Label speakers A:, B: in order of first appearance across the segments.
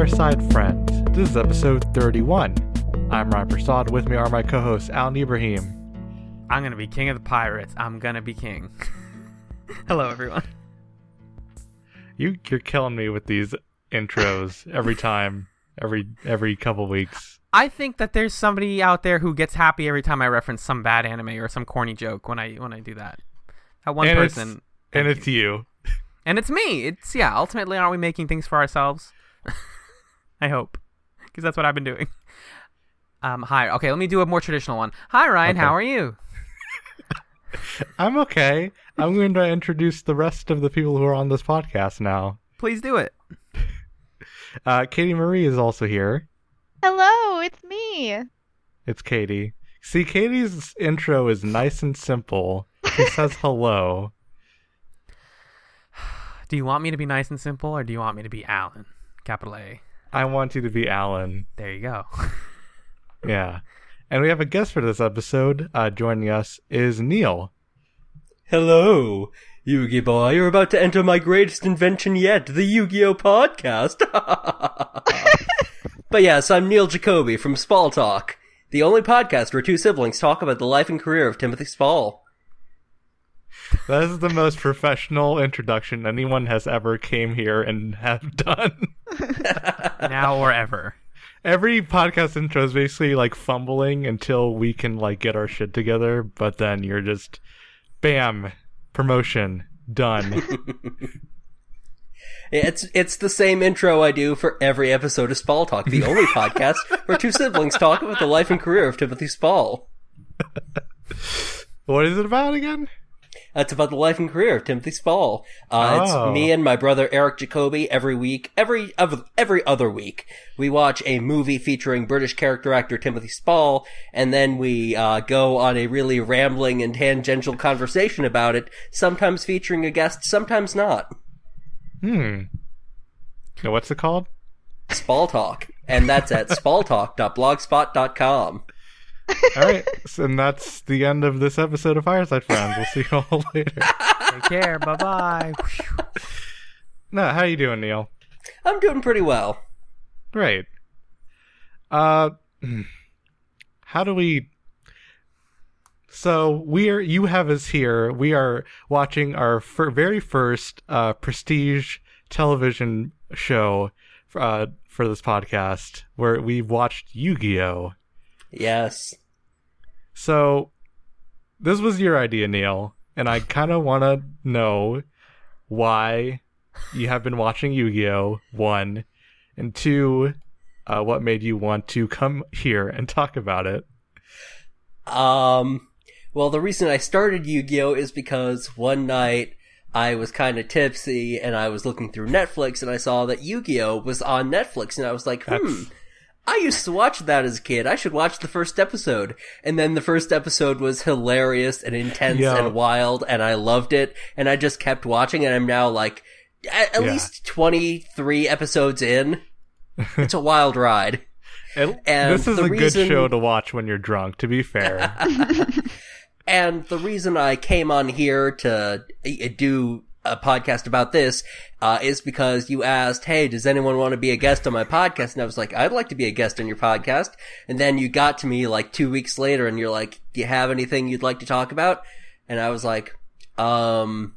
A: Fireside Friends. This is episode 31. I'm Ryan Prasad. With me are my co hosts, Alan Ibrahim.
B: I'm gonna be king of the pirates. I'm gonna be king. Hello, everyone.
A: You, you're killing me with these intros every time, every every couple weeks.
B: I think that there's somebody out there who gets happy every time I reference some bad anime or some corny joke when I when I do that. That one
A: And it's-
B: person,
A: And it's you.
B: and it's me. It's yeah. Ultimately, aren't we making things for ourselves? I hope, because that's what I've been doing. Um, hi. Okay, let me do a more traditional one. Hi, Ryan.
A: Okay.
B: How are you?
A: I'm okay. I'm going to introduce the rest of the people who are on this podcast now.
B: Please do it.
A: Uh, Katie Marie is also here.
C: Hello, it's me.
A: It's Katie. See, Katie's intro is nice and simple. She says hello.
B: Do you want me to be nice and simple, or do you want me to be Alan, capital A?
A: I want you to be Alan.
B: There you go.
A: Yeah. And we have a guest for this episode. Uh, joining us is Neil.
D: Hello, Yugi boy. You're about to enter my greatest invention yet, the Yu-Gi-Oh podcast. but yes, I'm Neil Jacoby from Spall Talk, the only podcast where two siblings talk about the life and career of Timothy Spall.
A: That is the most professional introduction anyone has ever came here and have done.
B: now or ever.
A: Every podcast intro is basically like fumbling until we can like get our shit together, but then you're just bam, promotion, done.
D: It's it's the same intro I do for every episode of Spall Talk, the only podcast where two siblings talk about the life and career of Timothy Spall.
A: what is it about again?
D: That's about the life and career of Timothy Spall. Uh,
A: Oh.
D: It's me and my brother Eric Jacoby every week, every of every other week. We watch a movie featuring British character actor Timothy Spall, and then we uh, go on a really rambling and tangential conversation about it. Sometimes featuring a guest, sometimes not.
A: Hmm. What's it called?
D: Spall Talk, and that's at spalltalk.blogspot.com.
A: All right, so, and that's the end of this episode of Fireside Friends. We'll see you all later.
B: Take care. bye bye.
A: No, how are you doing, Neil?
D: I'm doing pretty well.
A: Great. Uh, how do we? So we are. You have us here. We are watching our fir- very first uh, prestige television show uh, for this podcast, where we've watched Yu-Gi-Oh.
D: Yes.
A: So this was your idea, Neil, and I kind of want to know why you have been watching Yu-Gi-Oh. One, and two, uh, what made you want to come here and talk about it?
D: Um, well, the reason I started Yu-Gi-Oh is because one night I was kind of tipsy and I was looking through Netflix and I saw that Yu-Gi-Oh was on Netflix and I was like, hmm,
A: That's-
D: I used to watch that as a kid. I should watch the first episode. And then the first episode was hilarious and intense and wild and I loved it and I just kept watching and I'm now like at, at
A: Yeah.
D: least 23 episodes in. It's a wild ride.
A: And
D: And
A: this is a good show to watch when you're drunk. To be fair,
D: And the reason I came on here to uh, do a podcast about this uh, is because you asked, "Hey, does anyone want to be a guest on my podcast?" And I was like, "I'd like to be a guest on your podcast." And then you got to me like two weeks later, and you're like, "Do you have anything you'd like to talk about?" And I was like, "Um,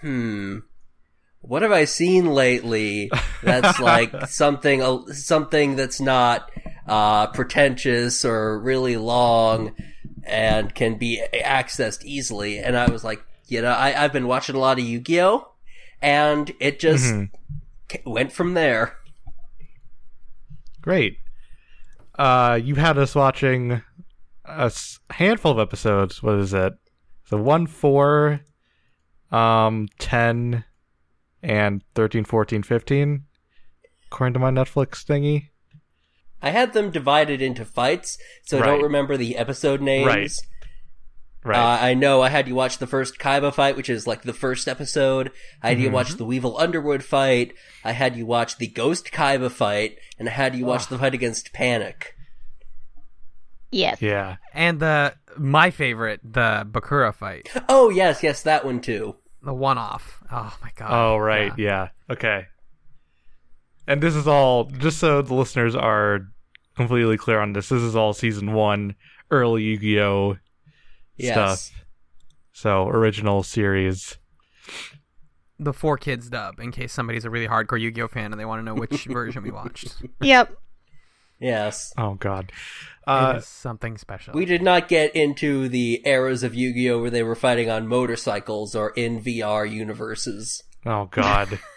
D: hmm." What have I seen lately that's like something something that's not uh, pretentious or really long and can be accessed easily? And I was like, you know, I, I've been watching a lot of Yu-Gi-Oh, and it just
A: Mhm.
D: went from there.
A: great. Uh, you had us watching a handful of episodes. What is it? So one, four, um, ten, and 13, 14, 15, according to my Netflix thingy.
D: I had them divided into fights, so I don't remember the episode names.
A: Right. Right.
D: Uh, I know I had you watch the first Kaiba fight, which is like the first episode. I had you
A: Mm-hmm.
D: watch the Weevil Underwood fight. I had you watch the Ghost Kaiba fight, and I had you watch the fight against Panic.
C: Yes.
A: yeah.
B: And the my favorite, the Bakura fight,
D: Oh yes, yes, that one too.
B: the one off. Oh my god.
A: Oh, right. Yeah. Okay. and this is all just so the listeners are completely clear on this. This is all season one, early Yu-Gi-Oh
D: Yes.
A: stuff. So original series.
B: The four kids dub, in case somebody's a really hardcore Yu-Gi-Oh fan and they want to know which version we watched.
C: Yep.
D: Yes.
A: Oh God. Uh,
B: is something special.
D: We did not get into the eras of Yu-Gi-Oh where they were fighting on motorcycles or in VR universes.
A: oh God.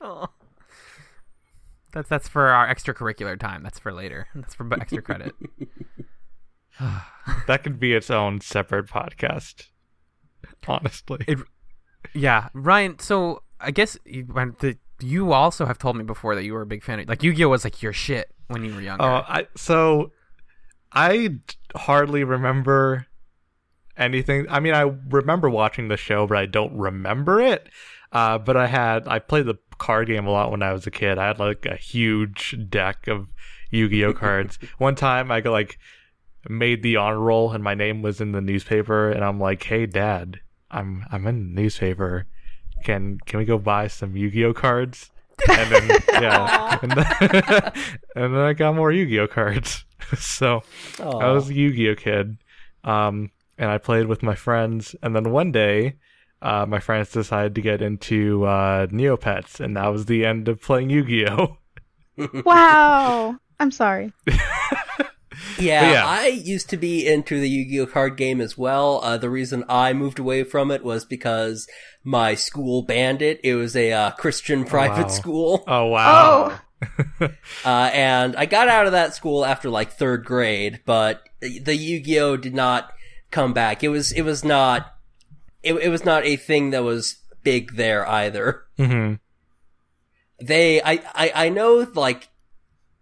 B: Oh. That's that's for our extracurricular time. That's for later. That's for extra credit.
A: that could be its own separate podcast. Honestly.
B: It- yeah, Ryan. So I guess you, when the, you also have told me before that you were a big fan of like Yu-Gi-Oh was like your shit when you were younger.
A: Oh, I so I hardly remember anything. I mean, I remember watching the show, but I don't remember it. Uh, but I had I played the card game a lot when I was a kid. I had like a huge deck of Yu-Gi-Oh cards. One time, I got like made the honor roll, and my name was in the newspaper, and I'm like, "Hey, Dad, I'm I'm in the newspaper. Can can we go buy some Yu-Gi-Oh cards?" And then yeah, and then, and then I got more Yu-Gi-Oh cards. so
D: Oh,
A: I was a Yu-Gi-Oh kid, um, and I played with my friends. And then one day, uh, my friends decided to get into uh, Neopets, and that was the end of playing Yu-Gi-Oh.
C: Wow. I'm sorry.
D: Yeah,
A: yeah.
D: I used to be into the Yu-Gi-Oh card game as well. Uh, the reason I moved away from it was because my school banned it. It was a uh, Christian private
A: wow.
D: school,
A: Oh wow!
C: Oh.
D: uh, and I got out of that school after like third grade. But the Yu-Gi-Oh did not come back. It was it was not it, it was not a thing that was big there either.
A: hmm
D: they I, I I know like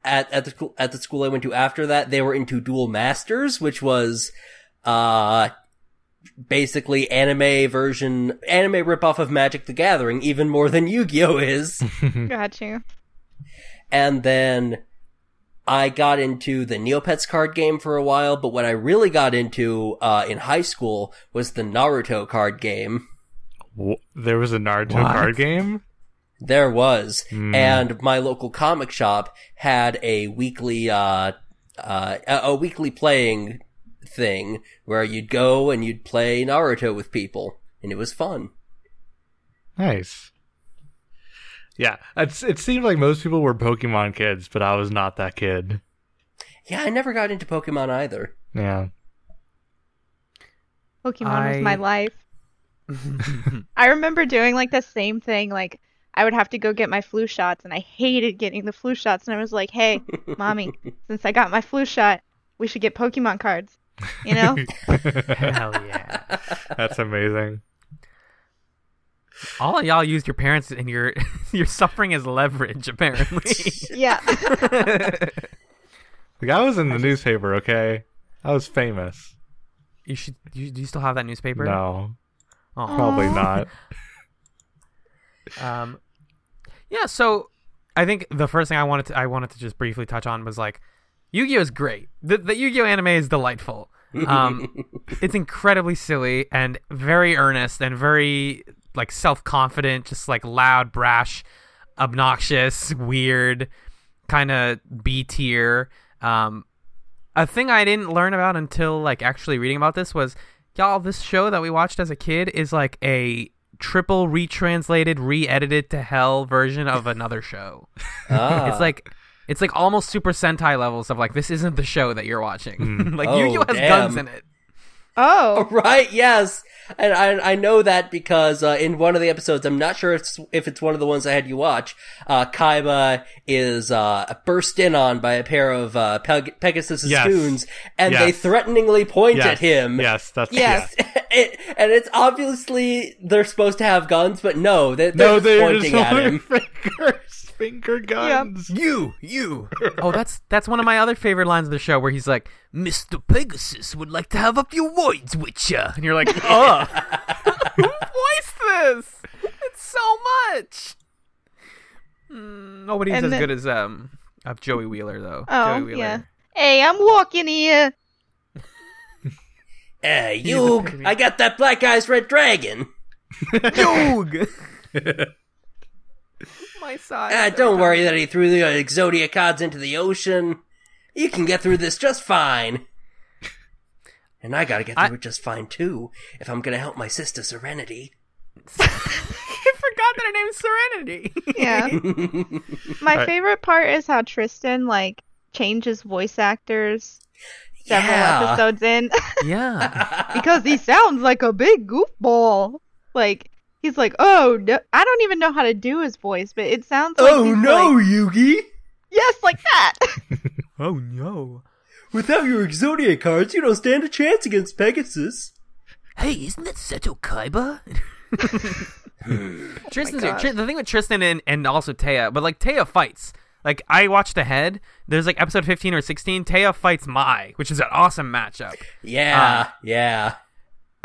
D: at at the school at the school I went to after that they were into Duel Masters, which was uh basically anime version anime ripoff of Magic the Gathering, even more than Yu-Gi-Oh is.
C: Got you.
D: and then I got into the Neopets card game for a while, but what I really got into uh in high school was the Naruto card game.
A: W- there was a Naruto
B: What?
A: card game.
D: There was.
A: Hmm.
D: And my local comic shop had a weekly, uh, uh, a, a weekly playing thing where you'd go and you'd play Naruto with people. And it was fun.
A: Nice. Yeah, it's, it seemed like most people were Pokemon kids, but I was not that kid.
D: Yeah, I never got into Pokemon either.
A: Yeah.
C: Pokemon was my life. I remember doing like the same thing. Like I would have to go get my flu shots, and I hated getting the flu shots. And I was like, "Hey, mommy, since I got my flu shot, we should get Pokemon cards." You know?
B: Hell yeah!
A: That's amazing.
B: All of y'all used your parents and your your suffering as leverage, apparently.
C: yeah.
A: Like I was in the newspaper, okay? I was famous.
B: you should. You, do you still have that newspaper?
A: No,
B: Oh.
A: probably not.
B: Um, yeah. So I think the first thing I wanted to I wanted to just briefly touch on was like, Yu-Gi-Oh is great. The the Yu-Gi-Oh anime is delightful. Um, it's incredibly silly and very earnest and very like self-confident, just like loud, brash, obnoxious, weird, kind of B tier. Um, a thing I didn't learn about until like actually reading about this was y'all this show that we watched as a kid is like a triple retranslated re-edited to hell version of another show
D: Ah.
B: it's like it's like almost super sentai levels of like this isn't the show that you're watching like
D: Oh,
B: yu-gi-oh has
D: damn.
B: guns in it
C: Oh.
D: Right, yes. And I, I know that because uh, in one of the episodes, I'm not sure if it's, if it's one of the ones I had you watch, uh, Kaiba is uh, burst in on by a pair of uh, Peg- Pegasus'
A: Yes.
D: goons, and they threateningly point
A: yes,
D: at him.
A: Yes, that's
C: Yes.
D: It, and it's obviously they're supposed to have guns, but no, they, they're
A: No,
D: just
A: they're
D: pointing
A: just
D: at him.
A: Fingers, finger guns.
B: you you oh that's that's one of my other favorite lines of the show where he's like mr pegasus would like to have a few words with you and you're like ugh who voiced this it's so much mm, nobody's
C: And
B: as
C: the-
B: good as um of joey wheeler though
C: Oh,
B: joey wheeler
C: yeah. Hey, I'm walking here.
D: Hey,
B: He's a
D: you!
B: pretty-
D: I got that Black Eyes Red Dragon.
B: Yog! My side.
D: Ah, don't worry that he threw the Exodia cards into the ocean. You can get through this just fine. And I gotta get through
B: I-
D: it just fine too, if I'm gonna help my sister Serenity.
B: I forgot that her name's Serenity.
C: Yeah. My
A: Alright.
C: favorite part is how Tristan like changes voice actors several
D: Yeah.
C: episodes in
B: yeah.
C: because he sounds like a big goofball. Like he's like, "Oh, no. I don't even know how to do his voice, but it sounds like
D: oh
C: he's
D: no,
C: like-
D: Yugi!
C: yes, like that."
B: Oh no.
D: Without your Exodia cards, you don't stand a chance against Pegasus.
B: Hey, isn't that Seto Kaiba? Tristan's oh
C: gosh.
B: Tr- the thing with Tristan and, and also Taya, but like Taya fights. Like I watched ahead. There's like episode 15 or 16. Taya fights Mai, which is an awesome matchup.
D: Yeah, uh, yeah.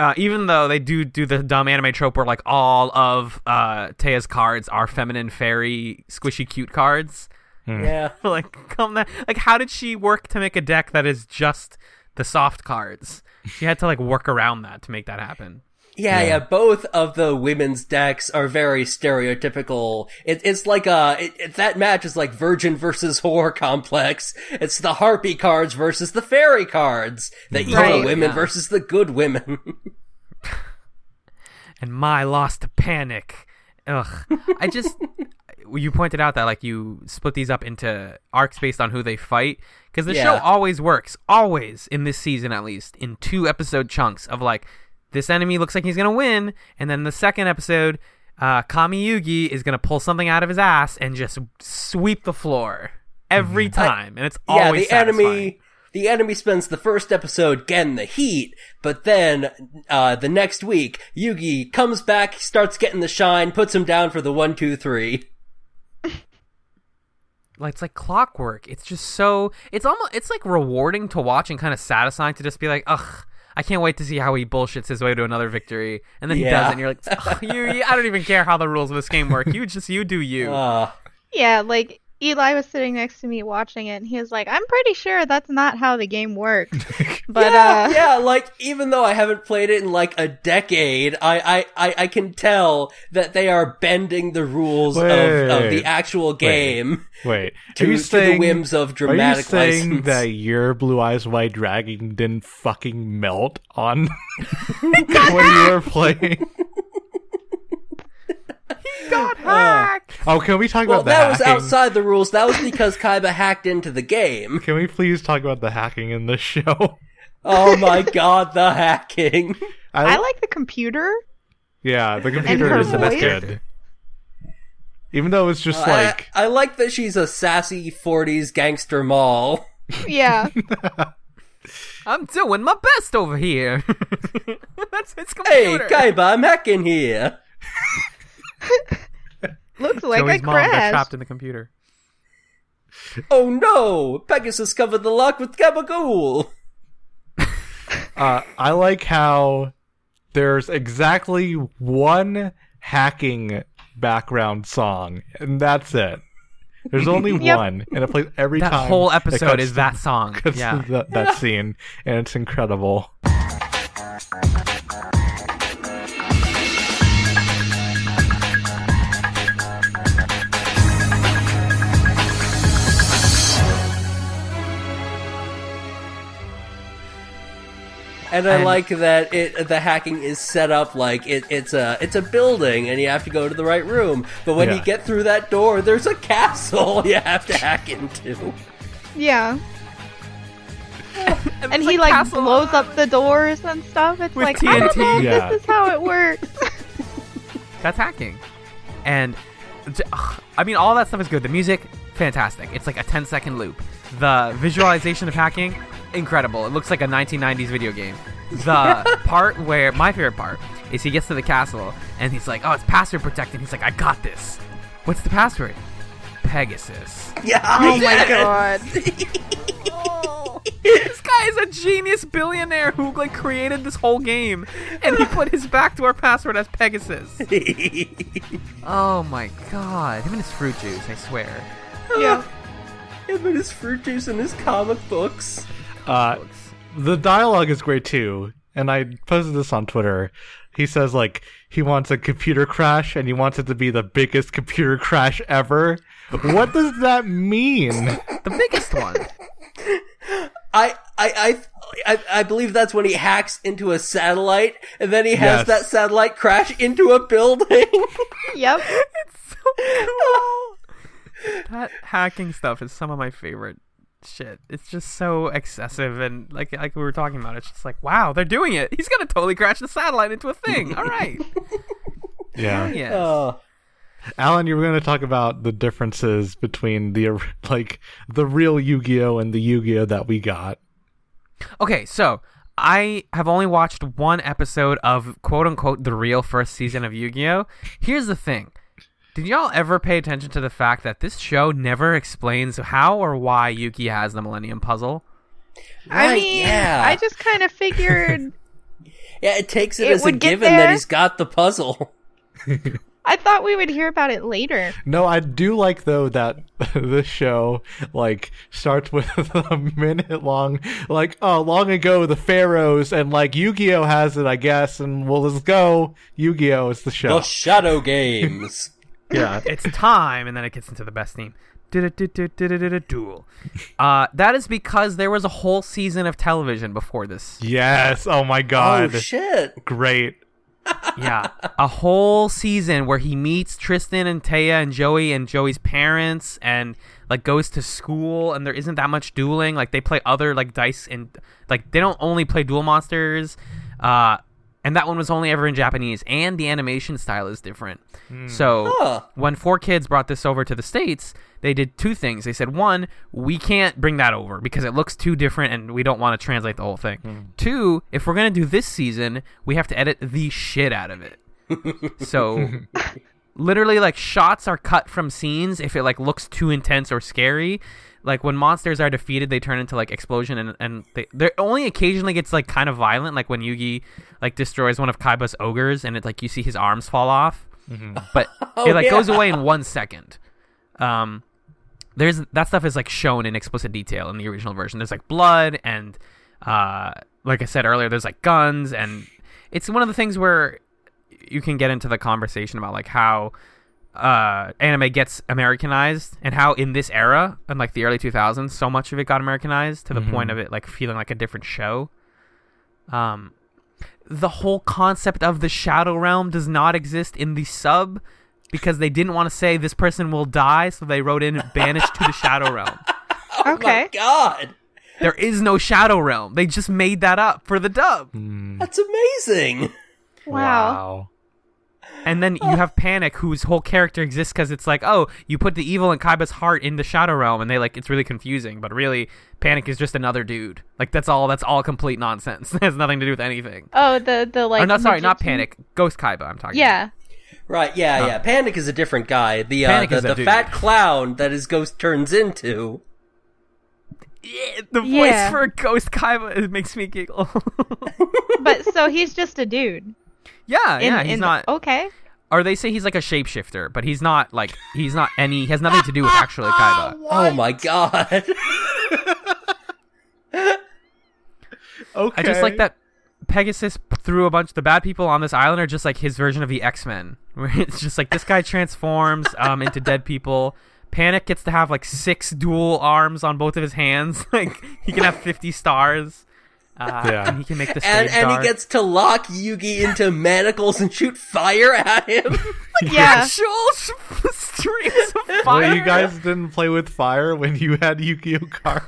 B: Uh, even though they do do the dumb anime trope where like all of uh, Taya's cards are feminine fairy squishy cute cards.
D: Yeah.
B: like come that like how did she work to make a deck that is just the soft cards? She had to like work around that to make that happen.
D: Yeah, yeah, both of the women's decks are very stereotypical. It, it's like uh it, it- that match is like Virgin versus Horror Complex. It's the Harpy cards versus the Fairy cards. The evil
C: Right.
D: women
B: Yeah.
D: versus the good women.
B: and Mai lost to panic. Ugh. I just you pointed out that like you split these up into arcs based on who they fight because the show always works, always in this season at least, in two episode chunks of like this enemy looks like he's gonna win, and then the second episode, uh, Yami Yugi is gonna pull something out of his ass and just sweep the floor every time, and it's
D: yeah,
B: always
D: the enemy the enemy spends the first episode getting the heat, but then uh the next week, Yugi comes back, starts getting the shine, puts him down for the one, two, three.
B: like it's like clockwork. It's just so it's almost it's like rewarding to watch and kind of satisfying to just be like, ugh, I can't wait to see how he bullshits his way to another victory, and then he
D: Yeah.
B: does it, and you're like, ugh, you, you, I don't even care how the rules of this game work. You just you do you.
D: Uh
C: yeah, like Eli was sitting next to me watching it, and he was like, "I'm pretty sure that's not how the game works." But
D: yeah,
C: uh,
D: yeah, like even though I haven't played it in like a decade, I I, I, I can tell that they are bending the rules of, of the actual game
A: Wait,
D: to,
A: are you
D: to
A: saying,
D: the whims of
A: Are you
D: dramatic
A: saying
D: license.
A: that your Blue Eyes White Dragon didn't fucking melt on when you were playing?
B: Got oh. hacked.
A: Oh, can we talk
D: well,
A: about the
D: that was
A: hacking?
D: outside the rules. That was because Kaiba hacked into the game.
A: Can we please talk about the hacking in this show?
D: Oh my god, the hacking!
C: I like the computer.
A: Yeah, the computer is the best kid. Even though it's just uh,
D: I-
A: like
D: I, like that she's a sassy '40s gangster mall.
C: Yeah,
B: I'm doing my best over here. That's his
D: Hey. Kaiba, I'm hacking here.
C: looks like
B: Joey's
C: I
B: mom got trapped in the computer.
D: Oh no! Pegasus covered the lock with Gabagool.
A: uh, I like how there's exactly one hacking background song, and that's it. There's only
C: Yep.
A: one, and it plays every
B: That
A: time.
B: whole
A: it
B: episode
A: cuts
B: is
A: to-
B: that song.
A: cuts to
B: Yeah.
A: that, that scene, and it's incredible.
D: And I
B: And-
D: like that it the hacking is set up like it, it's a it's a building and you have to go to the right room. But when
A: Yeah.
D: you get through that door, there's a castle you have to hack into.
C: Yeah,
B: And,
C: and
B: it's
C: he like
B: castle-
C: blows up the doors and stuff. It's
B: With
C: like I don't know
A: Yeah.
C: this is how it works.
B: That's hacking. And ugh, I mean, all that stuff is good. The music, fantastic. It's like a 10 second loop. The visualization of hacking, incredible. It looks like a 1990s video game. The part where my favorite part is he gets to the castle and he's like, "Oh, it's password protected." He's like, "I got this." What's the password? Pegasus.
D: Yeah.
C: oh my god.
B: this guy is a genius billionaire who like created this whole game, and he put his backdoor password as Pegasus. Oh my god, him and his fruit juice, I swear.
C: Yeah.
D: Him and his fruit juice and his comic books.
A: Uh, the dialogue is great too, and I posted this on Twitter. he says like he wants a computer crash and he wants it to be the biggest computer crash ever. What does that mean?
B: The biggest one.
D: I, I, I, I, I believe that's when he hacks into a satellite, and then he has
A: Yes.
D: that satellite crash into a building.
C: Yep.
B: so cool. that hacking stuff is some of my favorite shit. It's just so excessive and like like we were talking about. It's just like wow, they're doing it. He's gonna totally crash the satellite into a thing. All right.
A: Yeah.
B: Yes.
D: oh,
A: Alan, you were going to talk about the differences between the like the real Yu-Gi-Oh and the Yu-Gi-Oh that we got.
B: Okay, so I have only watched one episode of quote unquote the real first season of Yu Gi Oh! Here's the thing. Did y'all ever pay attention to the fact that this show never explains how or why Yugi has the Millennium Puzzle?
C: I mean,
D: yeah.
C: I just kind of figured.
D: yeah, it takes it,
C: It
D: as a
C: would get
D: given that he's got the puzzle.
C: I thought we would hear about it later.
A: No, I do like though that this show like starts with a minute long like oh long ago the pharaohs and like Yu-Gi-Oh has it I guess and we'll just go Yu-Gi-Oh is the show.
D: The Shadow Games.
A: Yeah.
B: It's time, and then it gets into the best theme. Duel. Uh, that is because there was a whole season of television before this.
A: Yes. Oh my god.
D: oh
A: god.
D: shit!
A: Great.
B: Yeah, a whole season where he meets Tristan and Taya and Joey and Joey's parents and like goes to school and there isn't that much dueling. Like they play other like dice and like they don't only play Duel Monsters. Uh, and that one was only ever in Japanese and the animation style is different. Hmm. So
D: Huh.
B: when Four Kids brought this over to the states, they did two things. They said, one, we can't bring that over because it looks too different and we don't want to translate the whole thing. Hmm. Two, if we're gonna do this season, we have to edit the shit out of it. so literally like shots are cut from scenes if it like looks too intense or scary like when monsters are defeated they turn into like explosion and and they there only occasionally gets like kind of violent like when yugi like destroys one of kaiba's ogres and it like you see his arms fall off. But it like goes away in one second. Um there's that stuff is like shown in explicit detail in the original version. There's like blood and uh like i said earlier there's like guns and it's one of the things where you can get into the conversation about like how uh anime gets americanized and how in this era in like the early 2000s so much of it got americanized to the point of it like feeling like a different show. Um the whole concept of the shadow realm does not exist in the sub because they didn't want to say this person will die so they wrote in banished to the shadow realm.
D: Oh
C: Okay.
D: my god,
B: there is no shadow realm. They just made that up for the dub.
D: That's amazing.
C: Wow.
B: And then you have Panic, whose whole character exists because it's like, oh, you put the evil in Kaiba's heart in the Shadow Realm, and they like it's really confusing. But really, Panic is just another dude. Like that's all. That's all complete nonsense. it has nothing to do with anything.
C: Oh, the the like.
B: or no, sorry, not Panic. Ghost Kaiba. I'm talking.
C: Yeah.
D: Right? Yeah, yeah. Panic is a different guy. The uh,
B: Panic
D: the,
B: is
D: the fat clown that his ghost turns into.
B: Yeah, the voice
C: Yeah.
B: for Ghost Kaiba it makes me giggle.
C: But so he's just a dude.
B: Yeah,
C: In,
B: yeah. He's
C: in-
B: not.
C: Okay.
B: Or they say he's like a shapeshifter, but he's not like he's not any. He has nothing to do with actually Kaiba.
D: Oh my god.
A: Okay.
B: I just like that Pegasus threw a bunch the bad people on this island are just like his version of the X Men, where it's just like this guy transforms um, into dead people. Panic gets to have like six dual arms on both of his hands. Like he can have fifty stars. Uh,
A: Yeah.
B: and he can make the
D: and
B: stage
D: and
B: dark.
D: he gets to lock Yugi into manacles and shoot fire at him.
C: Yeah.
B: actual s- streams of fire.
A: Well, you guys didn't play with fire when you had Yu-Gi-Oh cards.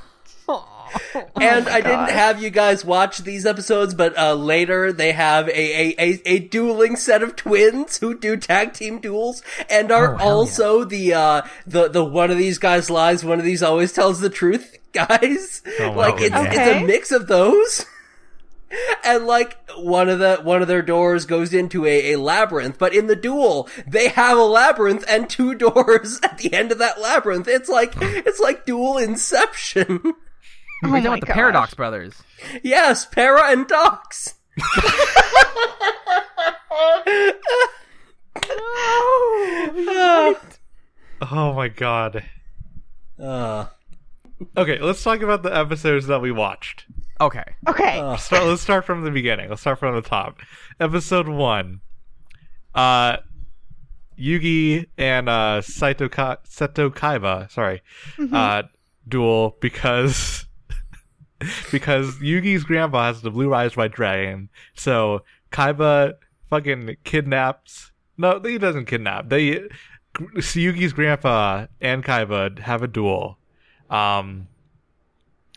D: and I didn't have you guys watch these episodes, but uh, later they have a, a, a, a dueling set of twins who do tag team duels and are
B: Oh, hell
D: also the uh the the one of these guys lies, one of these always tells the truth guys.
A: Oh,
D: like
A: wow.
D: it's it's a mix of those. And like one of the one of their doors goes into a, a labyrinth, but in the duel they have a labyrinth and two doors at the end of that labyrinth. It's like it's like dual inception.
C: Oh
B: We're
C: my
B: done with the
C: gosh.
B: Paradox Brothers.
D: Yes, Para and Dox.
A: Oh my god.
D: Uh,
A: Okay, let's talk about the episodes that we watched.
B: Okay.
C: Okay.
D: Uh,
A: So let's start from the beginning. Let's start from the top. Episode one. Uh, Yugi and uh, Saito Ka- Seto Kaiba, sorry, uh, duel because because Yugi's grandpa has the blue eyes white dragon. So Kaiba fucking kidnaps. No, he doesn't kidnap. They Yugi's grandpa and Kaiba have a duel. Um,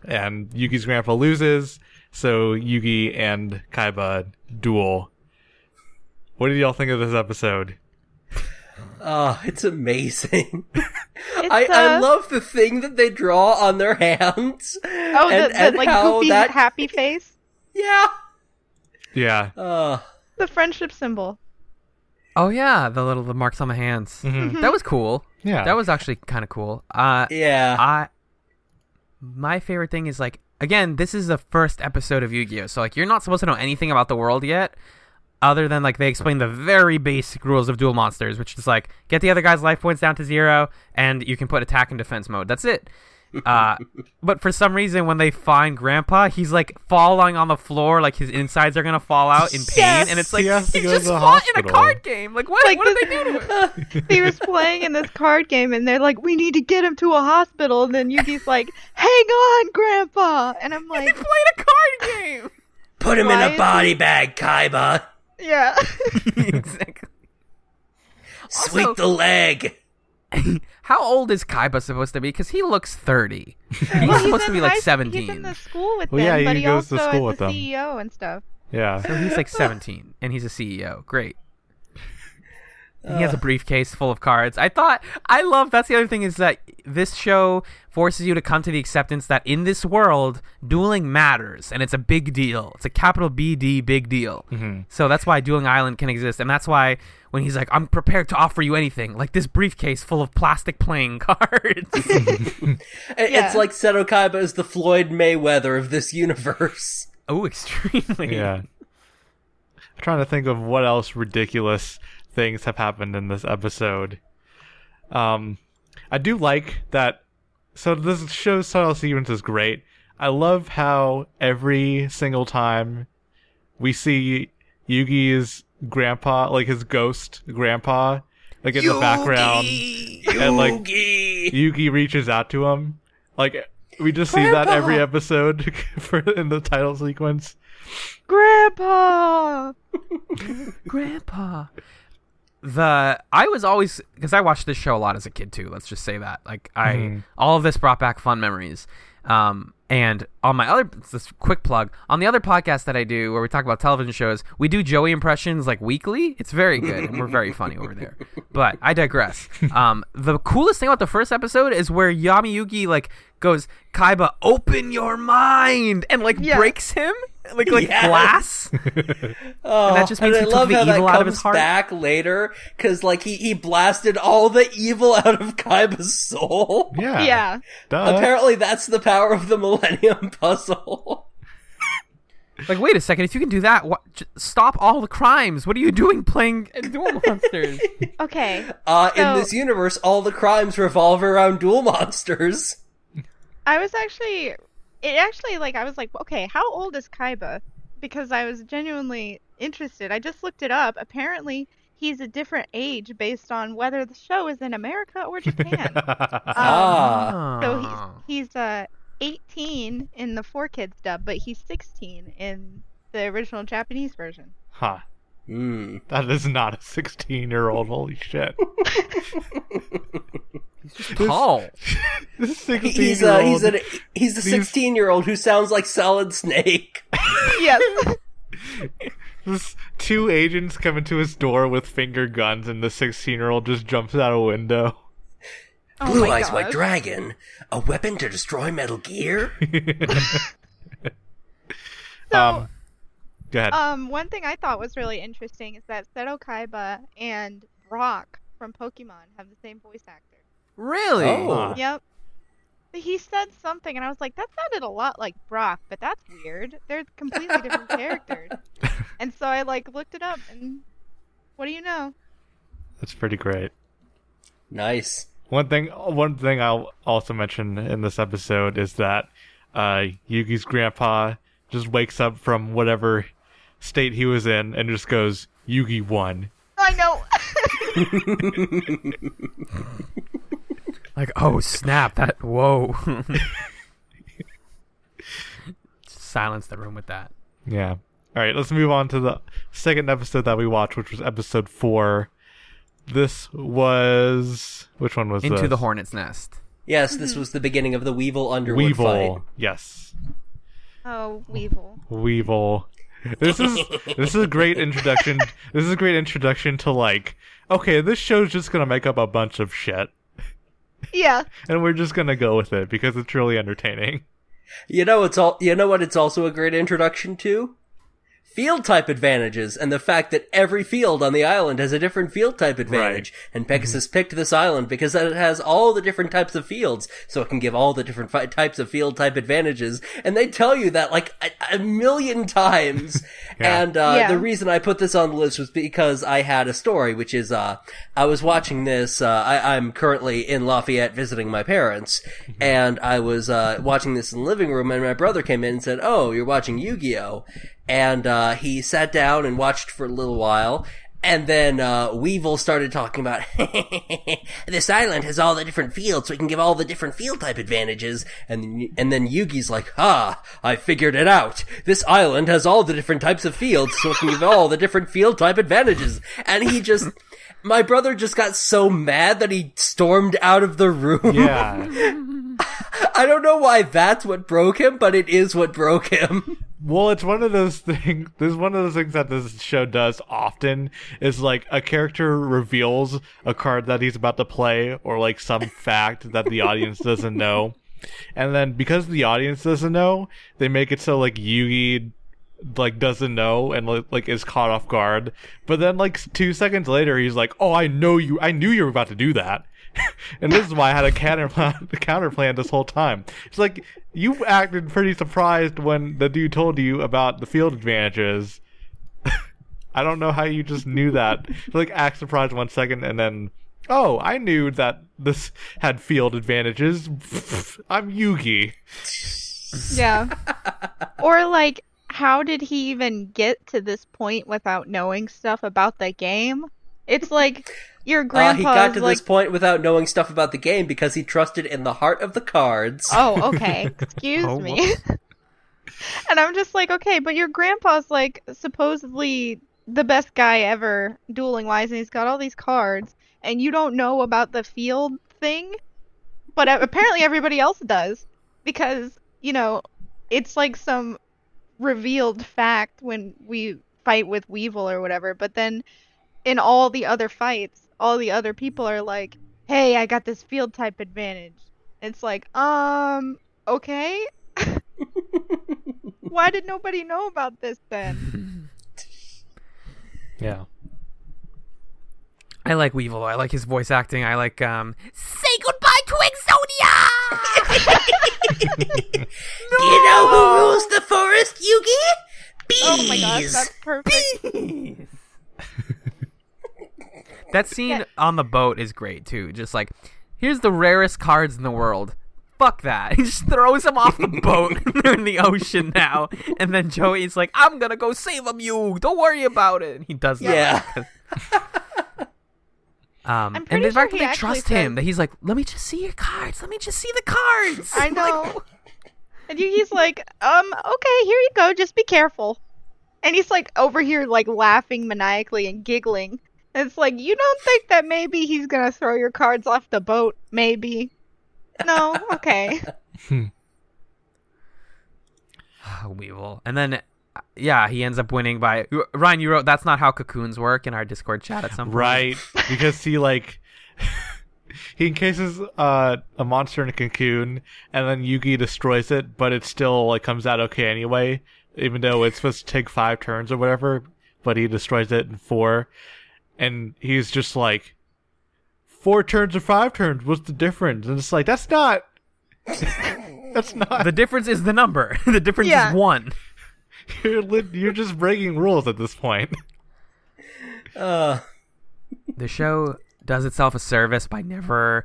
A: and Yugi's grandpa loses, so Yugi and Kaiba duel. What did y'all think of this episode?
D: Oh, it's amazing.
C: It's,
D: I, I
C: uh,
D: love the thing that they draw on their hands.
C: Oh,
D: and,
C: the, the
D: and
C: like goofy
D: that
C: happy face,
D: yeah.
A: Yeah.
D: Uh,
C: the friendship symbol.
B: Oh yeah, the little the marks on the hands.
A: Mhm.
B: That was cool.
A: Yeah.
B: That was actually kind of cool. Uh,
D: yeah.
B: I my favorite thing is like again, this is the first episode of Yu-Gi-Oh, so like you're not supposed to know anything about the world yet, other than like they explain the very basic rules of Duel Monsters, which is like get the other guy's life points down to zero, and you can put attack and defense mode. That's it. Uh, but for some reason, when they find Grandpa, he's like falling on the floor, like his insides are gonna fall out in pain,
C: Yes.
B: and it's like
A: He
B: he just
A: the
B: fought in a card game. Like what?
C: Like
B: what did they do to him?
C: he was playing in this card game, and they're like, "We need to get him to a hospital." And then Yugi's like, "Hang on, Grandpa," and I'm like, "He
B: played a card game.
D: Put him in a
C: is
D: body bag, Kaiba.
C: "Yeah."
B: exactly.
D: Sweep
B: Also-
D: the leg.
B: How old is Kaiba supposed to be? Because he looks 30. He's
C: Well,
B: supposed to be like
C: high-
B: 17.
C: He's in the school with
A: Well,
C: them,
A: yeah,
C: but
A: he
C: he
A: goes to school
C: is
A: with
C: the
A: them.
C: CEO and stuff.
A: Yeah.
B: So he's like 17, and he's a CEO. Great. He has a briefcase full of cards. I thought I love that's the other thing is that this show forces you to come to the acceptance that in this world dueling matters and it's a big deal. It's a capital B D big deal. Mm-hmm. So that's why Dueling Island can exist and that's why when he's like I'm prepared to offer you anything like this briefcase full of plastic playing cards.
D: I-
C: Yeah.
D: It's like Seto Kaiba is the Floyd Mayweather of this universe.
B: oh, extremely.
A: Yeah. I'm trying to think of what else ridiculous things have happened in this episode. Um, I do like that. So this show's title sequence is great. I love how every single time we see Yugi's grandpa, like his ghost grandpa, like in the background, and like
D: Yugi!
A: Yugi reaches out to him. Like we just see that every episode for in the title sequence.
C: Grandpa.
B: Grandpa. The I was always because I watched this show a lot as a kid too. Let's just say that. Like I
A: Mhm.
B: all of this brought back fun memories. Um, and on my other this quick plug on the other podcast that I do where we talk about television shows, we do Joey impressions like weekly. It's very good and we're very funny over there. But I digress. Um, the coolest thing about the first episode is where Yami Yugi like goes Kaiba, open your mind, and like
C: Yeah.
B: breaks him like like
D: Yes.
B: glass.
D: Oh,
B: that just means
D: and
B: he
D: I
B: took
D: love
B: the
D: how that
B: evil out of his
D: comes
B: heart.
D: back later because like he he blasted all the evil out of Kaiba's soul.
A: Yeah.
C: Yeah.
A: Duh.
D: Apparently, that's the power of the Millennium Puzzle.
B: Like, wait a second. If you can do that, what, j- stop all the crimes. What are you doing playing Duel Monsters?
C: Okay.
D: Uh, in this universe, all the crimes revolve around duel monsters.
C: I was actually, it actually like I was like, okay, how old is Kaiba? Because I was genuinely interested. I just looked it up. Apparently, he's a different age based on whether the show is in America or Japan.
D: Ah.
C: so he's he's uh 18 in the four kids dub, but he's 16 in the original Japanese version.
A: huh.
D: Hmm.
A: That is not a 16 year old. Holy shit.
B: tall.
A: This
D: He-
A: 16
D: He's
A: year
D: a
A: old.
D: he's a he's a sixteen year old who sounds like Solid Snake.
C: yes.
A: This two agents come into his door with finger guns, and the 16 year old just jumps out a window.
C: Oh
D: Blue
C: my
D: Eyes White. Dragon, a weapon to destroy Metal Gear.
C: So,
A: um, go ahead.
C: Um, one thing I thought was really interesting is that Seto Kaiba and Brock from Pokemon have the same voice actor.
B: Really?
D: Oh.
C: Yep. But He said something, and I was like, that sounded a lot like Brock, but that's weird. They're completely different characters. And so I like looked it up, and what do you know?
A: That's pretty great.
D: Nice.
A: One thing, one thing I'll also mention in this episode is that uh, Yugi's grandpa just wakes up from whatever state he was in and just goes, Yugi won.
C: I know.
B: Like, oh snap! That whoa. Silence the room with that.
A: Yeah. All right, let's move on to the second episode that we watched, which was episode four. This was which one was
B: Into
A: this?
B: the hornet's nest.
D: Yes, this was the beginning of the Weevil Underwood
A: Weevil.
D: fight.
A: Yes,
C: Oh, Weevil.
A: Weevil. This is this is a great introduction. This is a great introduction to like, okay, this show's just gonna make up a bunch of shit,
C: Yeah.
A: and we're just gonna go with it because it's really entertaining.
D: You know it's all you know what it's also a great introduction to? Field type advantages and the fact that every field on the island has a different field type advantage. And Pegasus picked this island because it has all the different types of fields, so it can give all the different fi- types of field type advantages. And they tell you that like a, a million times.
A: Yeah.
D: And uh,
C: Yeah.
D: the reason I put this on the list was because I had a story, which is uh, I was watching this. Uh, I, I'm currently in Lafayette visiting my parents, and I was uh, watching this in the living room, and my brother came in and said, "Oh, you're watching Yu-Gi-Oh!" And uh, he sat down and watched for a little while. And then uh, Weevil started talking about this island has all the different fields, so we can give all the different field type advantages. And and then Yugi's like, "Ha! I figured it out. This island has all the different types of fields, so it can give all the different field type advantages." And he just, my brother just got so mad that he stormed out of the room.
A: Yeah.
D: I don't know why that's what broke him, but it is what broke him.
A: Well, it's one of those things. This is one of those things that this show does often. Is like a character reveals a card that he's about to play, or like some fact that the audience doesn't know, and then because the audience doesn't know, they make it so like Yugi like doesn't know and like, like is caught off guard. But then like two seconds later, he's like, "Oh, I know you. I knew you were about to do that." and this is why I had a counter plan, counter plan this whole time. It's like you acted pretty surprised when the dude told you about the field advantages. I don't know how you just knew that. like act surprised one second and then, oh, I knew that this had field advantages. I'm Yugi.
C: Yeah. or like, how did he even get to this point without knowing stuff about the game? It's like your
D: Uh,
C: grandpa's
D: he got to
C: like,
D: this point without knowing stuff about the game because he trusted in the heart of the cards.
C: oh, okay, excuse
B: Oh,
C: me. and I'm just like, okay, but your grandpa's like supposedly the best guy ever dueling wise, and he's got all these cards, and you don't know about the field thing, but apparently everybody else does because you know it's like some revealed fact when we fight with Weevil or whatever, but then in all the other fights, all the other people are like, "Hey, I got this field type advantage." It's like, um, okay. Why did nobody know about this then?
A: Yeah.
B: I like Weevil. I like his voice acting. I like um. Say goodbye to Exodia.
D: Do you know who rules the forest, Yugi? Bees!
C: Oh my gosh, that's perfect.
B: That scene on the boat is great too. Just like, here's the rarest cards in the world. Fuck that. He just throws them off the boat. They're in the ocean now. And then Joey's like, I'm gonna go save them, you. Don't worry about it. And he does that.
D: Yeah.
B: Um, and the fact
C: sure
B: that they
C: actually
B: trust him,
C: says-
B: that he's like, let me just see your cards. Let me just see the cards.
C: I know. And he's like, um, okay, here you go. Just be careful. And he's like over here, like laughing maniacally and giggling. And it's like, you don't think that maybe he's gonna throw your cards off the boat? Maybe. No. Okay.
B: Weevil. And then, yeah, he ends up winning by. Ryan, you wrote, that's not how cocoons work in our Discord chat at some point.
A: Right. because he like he encases uh, a monster in a cocoon and then Yugi destroys it, but it still like comes out okay anyway, even though it's supposed to take five turns or whatever, but he destroys it in four. And he's just like four turns or five turns, what's the difference? And it's like that's not that's not
B: The difference is the number. the difference
C: Yeah.
B: is one.
A: you're lit- you're just breaking rules at this point.
D: Uh,
B: The show does itself a service by never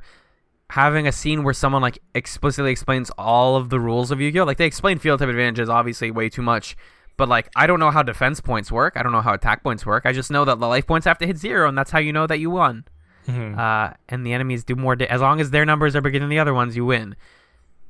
B: having a scene where someone like explicitly explains all of the rules of Yu-Gi-Oh. Like they explain field type advantages obviously way too much, but like I don't know how defense points work. I don't know how attack points work. I just know that the life points have to hit zero, and that's how you know that you won.
A: Mhm.
B: Uh, and the enemies do more. Da- as long as their numbers are bigger than the other ones, you win.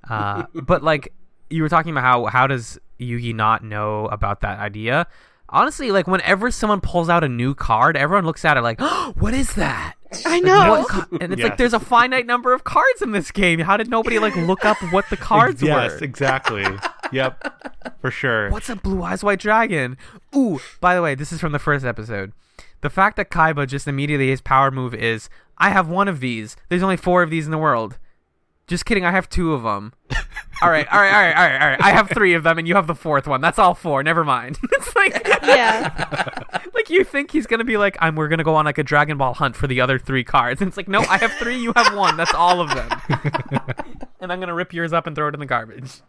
B: Uh, but like you were talking about how how does Yugi not know about that idea? Honestly, like whenever someone pulls out a new card, everyone looks at it like, oh, "What is that?"
C: I know.
B: What ca-" and it's like there's a finite number of cards in this game. How did nobody like look up what the cards
A: yes,
B: were?
A: exactly. yep, for sure.
B: What's a blue eyes white dragon? Ooh, by the way, this is from the first episode. The fact that Kaiba just immediately his power move is I have one of these. There's only four of these in the world. Just kidding, I have two of them. all right, all right, all right, all right, all right. I have three of them, and you have the fourth one. That's all four. Never mind. it's like,
C: yeah.
B: like you think he's gonna be like, I'm. We're gonna go on like a Dragon Ball hunt for the other three cards. And it's like, no, I have three. You have one. That's all of them. and I'm gonna rip yours up and throw it in the garbage.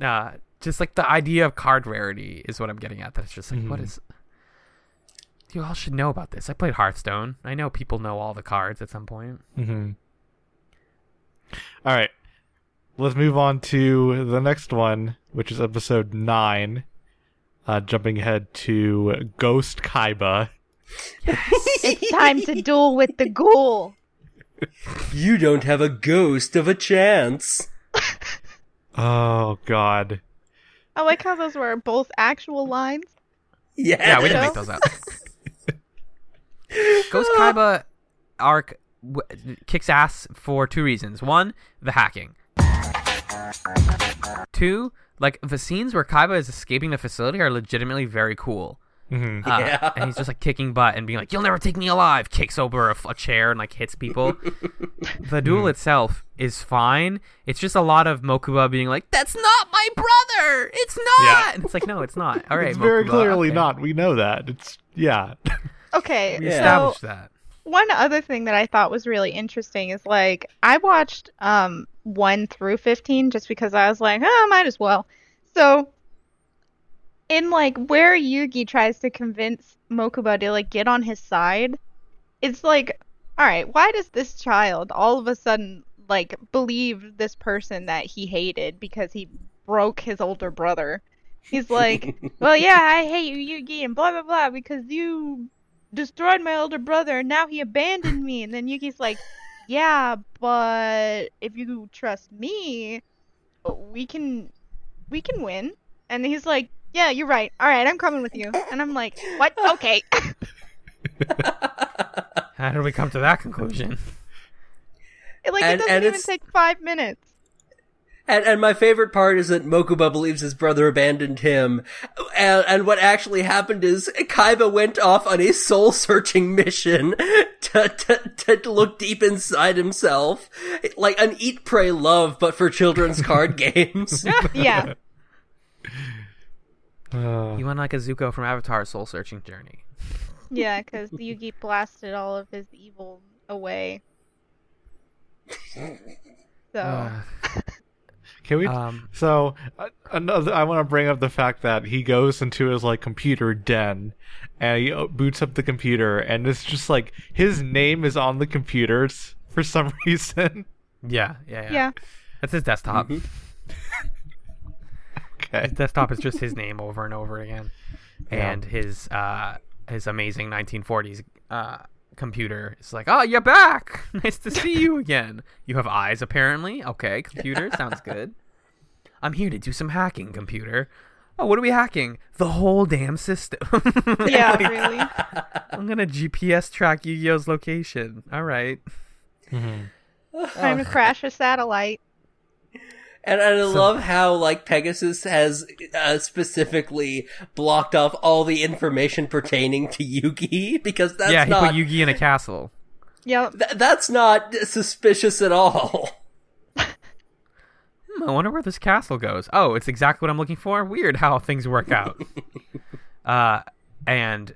B: Uh, just like the idea of card rarity is what I'm getting at. That it's just like, what is? You all should know about this. I played Hearthstone. I know people know all the cards at some point.
A: Mm-hmm. All right, let's move on to the next one, which is episode nine. Uh, jumping ahead to Ghost Kaiba.
C: It's time to duel with the ghoul.
D: You don't have a ghost of a chance.
A: Oh God.
C: I like how those were both actual lines.
D: Yeah.
B: Yeah, we didn't make those up. Ghost Kaiba arc w- kicks ass for two reasons. One, the hacking. Two, like the scenes where Kaiba is escaping the facility are legitimately very cool.
A: Hmm
B: Uh,
D: Yeah.
B: And he's just like kicking butt and being like, "You'll never take me alive!" Kicks over a chair and like hits people. the duel itself is fine. It's just a lot of Mokuba being like, "That's not my brother. It's not."
A: Yeah.
B: And it's like, no, it's not. All right,
A: it's very clearly
B: okay.
A: not. We know that. It's yeah.
C: Okay,
B: We
D: Yeah.
C: so
B: that.
C: one other thing that I thought was really interesting is like I watched um one through fifteen just because I was like, oh, might as well. So in like where Yugi tries to convince Mokuba to like get on his side, it's like, all right, why does this child all of a sudden like believe this person that he hated because he broke his older brother? He's like, well, yeah, I hate you, Yugi, and blah blah blah because you destroyed my older brother and now he abandoned me. And then Yugi's like, yeah, but if you trust me, we can we can win. And he's like, yeah, you're right. All right, I'm coming with you. And I'm like, what? Okay.
B: How did we come to that conclusion?
C: like
D: And-
C: it doesn't
D: and
C: even
D: it's-
C: take five minutes.
D: And, and my favorite part is that Mokuba believes his brother abandoned him. And, and what actually happened is Kaiba went off on a soul searching mission to, to, to look deep inside himself. Like an eat, pray, love, but for children's card games.
C: Yeah.
A: Uh,
B: You went like a Zuko from Avatar soul searching journey.
C: Yeah, because Yugi blasted all of his evil away. So
B: Uh,
A: can we?
B: um,
A: So uh, another, I want to bring up the fact that he goes into his like computer den, and he uh, boots up the computer, and it's just like his name is on the computers for some reason.
B: yeah, yeah, yeah,
C: yeah.
B: That's his desktop.
A: Okay.
B: His desktop is just his name over and over again,
A: Yeah.
B: and his uh his amazing 1940s uh computer is like, oh, you're back. nice to see you again. You have eyes, apparently. Okay, computer sounds good. I'm here to do some hacking, computer. Oh, what are we hacking? The whole damn system.
C: Yeah,
B: Like,
C: really.
B: I'm gonna GPS track Yu-Gi-Oh's location. All right.
C: Time to crash a satellite.
D: And, and I love how, like, Pegasus has uh, specifically blocked off all the information pertaining to Yugi, because that's
B: yeah, he
D: not,
B: put Yugi in a castle.
C: Yep.
D: th- that's not suspicious at all.
B: Hmm, I wonder where this castle goes. Oh, it's exactly what I'm looking for. Weird how things work out. uh, and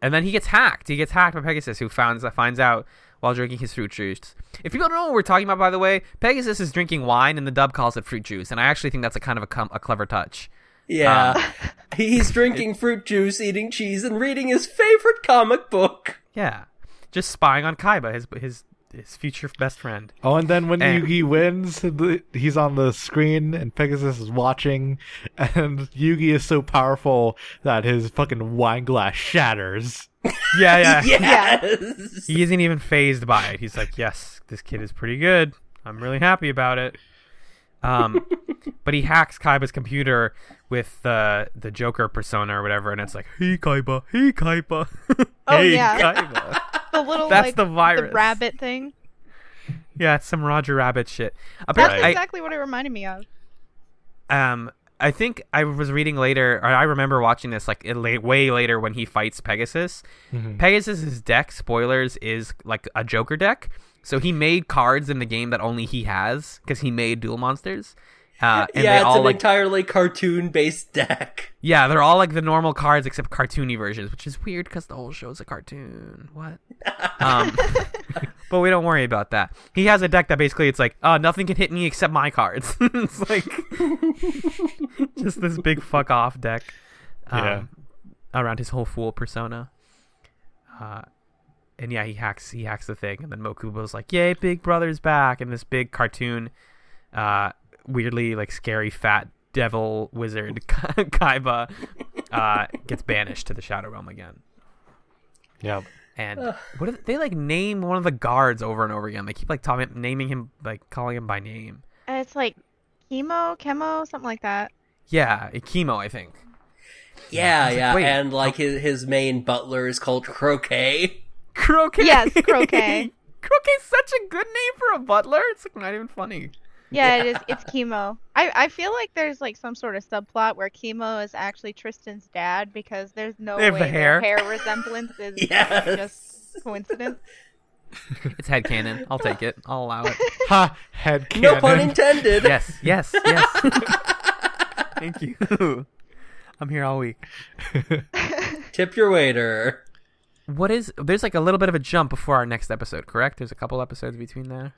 B: and then he gets hacked. He gets hacked by Pegasus, who finds finds out while drinking his fruit juice. If people don't know what we're talking about, by the way, Pegasus is drinking wine, and the dub calls it fruit juice. And I actually think that's a kind of a, com- a clever touch.
D: Yeah.
B: Um,
D: He's drinking fruit juice, eating cheese, and reading his favorite comic book.
B: Yeah, just spying on Kaiba, his his his future best friend.
A: Oh, and then when
B: And-
A: Yugi wins, the- he's on the screen and Pegasus is watching, and Yugi is so powerful that his fucking wine glass shatters.
B: Yeah, yeah.
D: Yes.
B: He isn't even phased by it. He's like, "Yes, this kid is pretty good. I'm really happy about it." Um, but he hacks Kaiba's computer with the the Joker persona or whatever, and it's like, "Hey Kaiba, hey Kaiba,
C: Oh,
B: hey. Kaiba."
C: The little
B: That's
C: like
B: the virus.
C: the rabbit thing.
B: yeah, it's some Roger Rabbit shit.
C: That's
B: Apparently, I-
C: exactly what it reminded me of.
B: um I think I was reading later, or I remember watching this like it late, way later when he fights Pegasus. Pegasus's deck, spoilers, is like a Joker deck. So he made cards in the game that only he has because he made Duel Monsters. Uh, and
D: yeah,
B: they
D: it's
B: all
D: an
B: like
D: entirely cartoon-based deck.
B: yeah, they're all like the normal cards except cartoony versions, which is weird because the whole show's a cartoon. What? um, but we don't worry about that. He has a deck that basically it's like, oh, nothing can hit me except my cards. it's like just this big fuck off deck. Um,
A: Yeah.
B: Around his whole fool persona. Uh, and yeah, he hacks he hacks the thing, and then Mokuba's like, "Yay, Big Brother's back!" And this big cartoon, uh, weirdly like scary fat devil wizard Kaiba uh, gets banished to the Shadow Realm again.
A: Yeah.
B: And what do they like name one of the guards over and over again? They keep like talking, naming him, like calling him by name.
C: And it's like Kemo, Kemo, something like that.
B: Yeah, Kemo, I think.
D: Yeah, yeah,
B: wait,
D: and like his his main butler is called Croquet.
B: Croquet.
C: Yes, Croquet.
B: Croquet's such a good name for a butler. It's like not even funny.
C: Yeah, it is. It's Kemo. I I feel like there's like some sort of subplot where Kemo is actually Tristan's dad because there's no way
B: the hair.
C: their hair resemblance is
D: Yes.
C: just coincidence.
B: It's head headcanon. I'll take it. I'll allow it.
A: Ha! Head cannon.
D: No pun intended.
B: Yes, yes, yes. Thank you. I'm here all week.
D: Tip your waiter.
B: What is there's like a little bit of a jump before our next episode, correct? There's a couple episodes between there.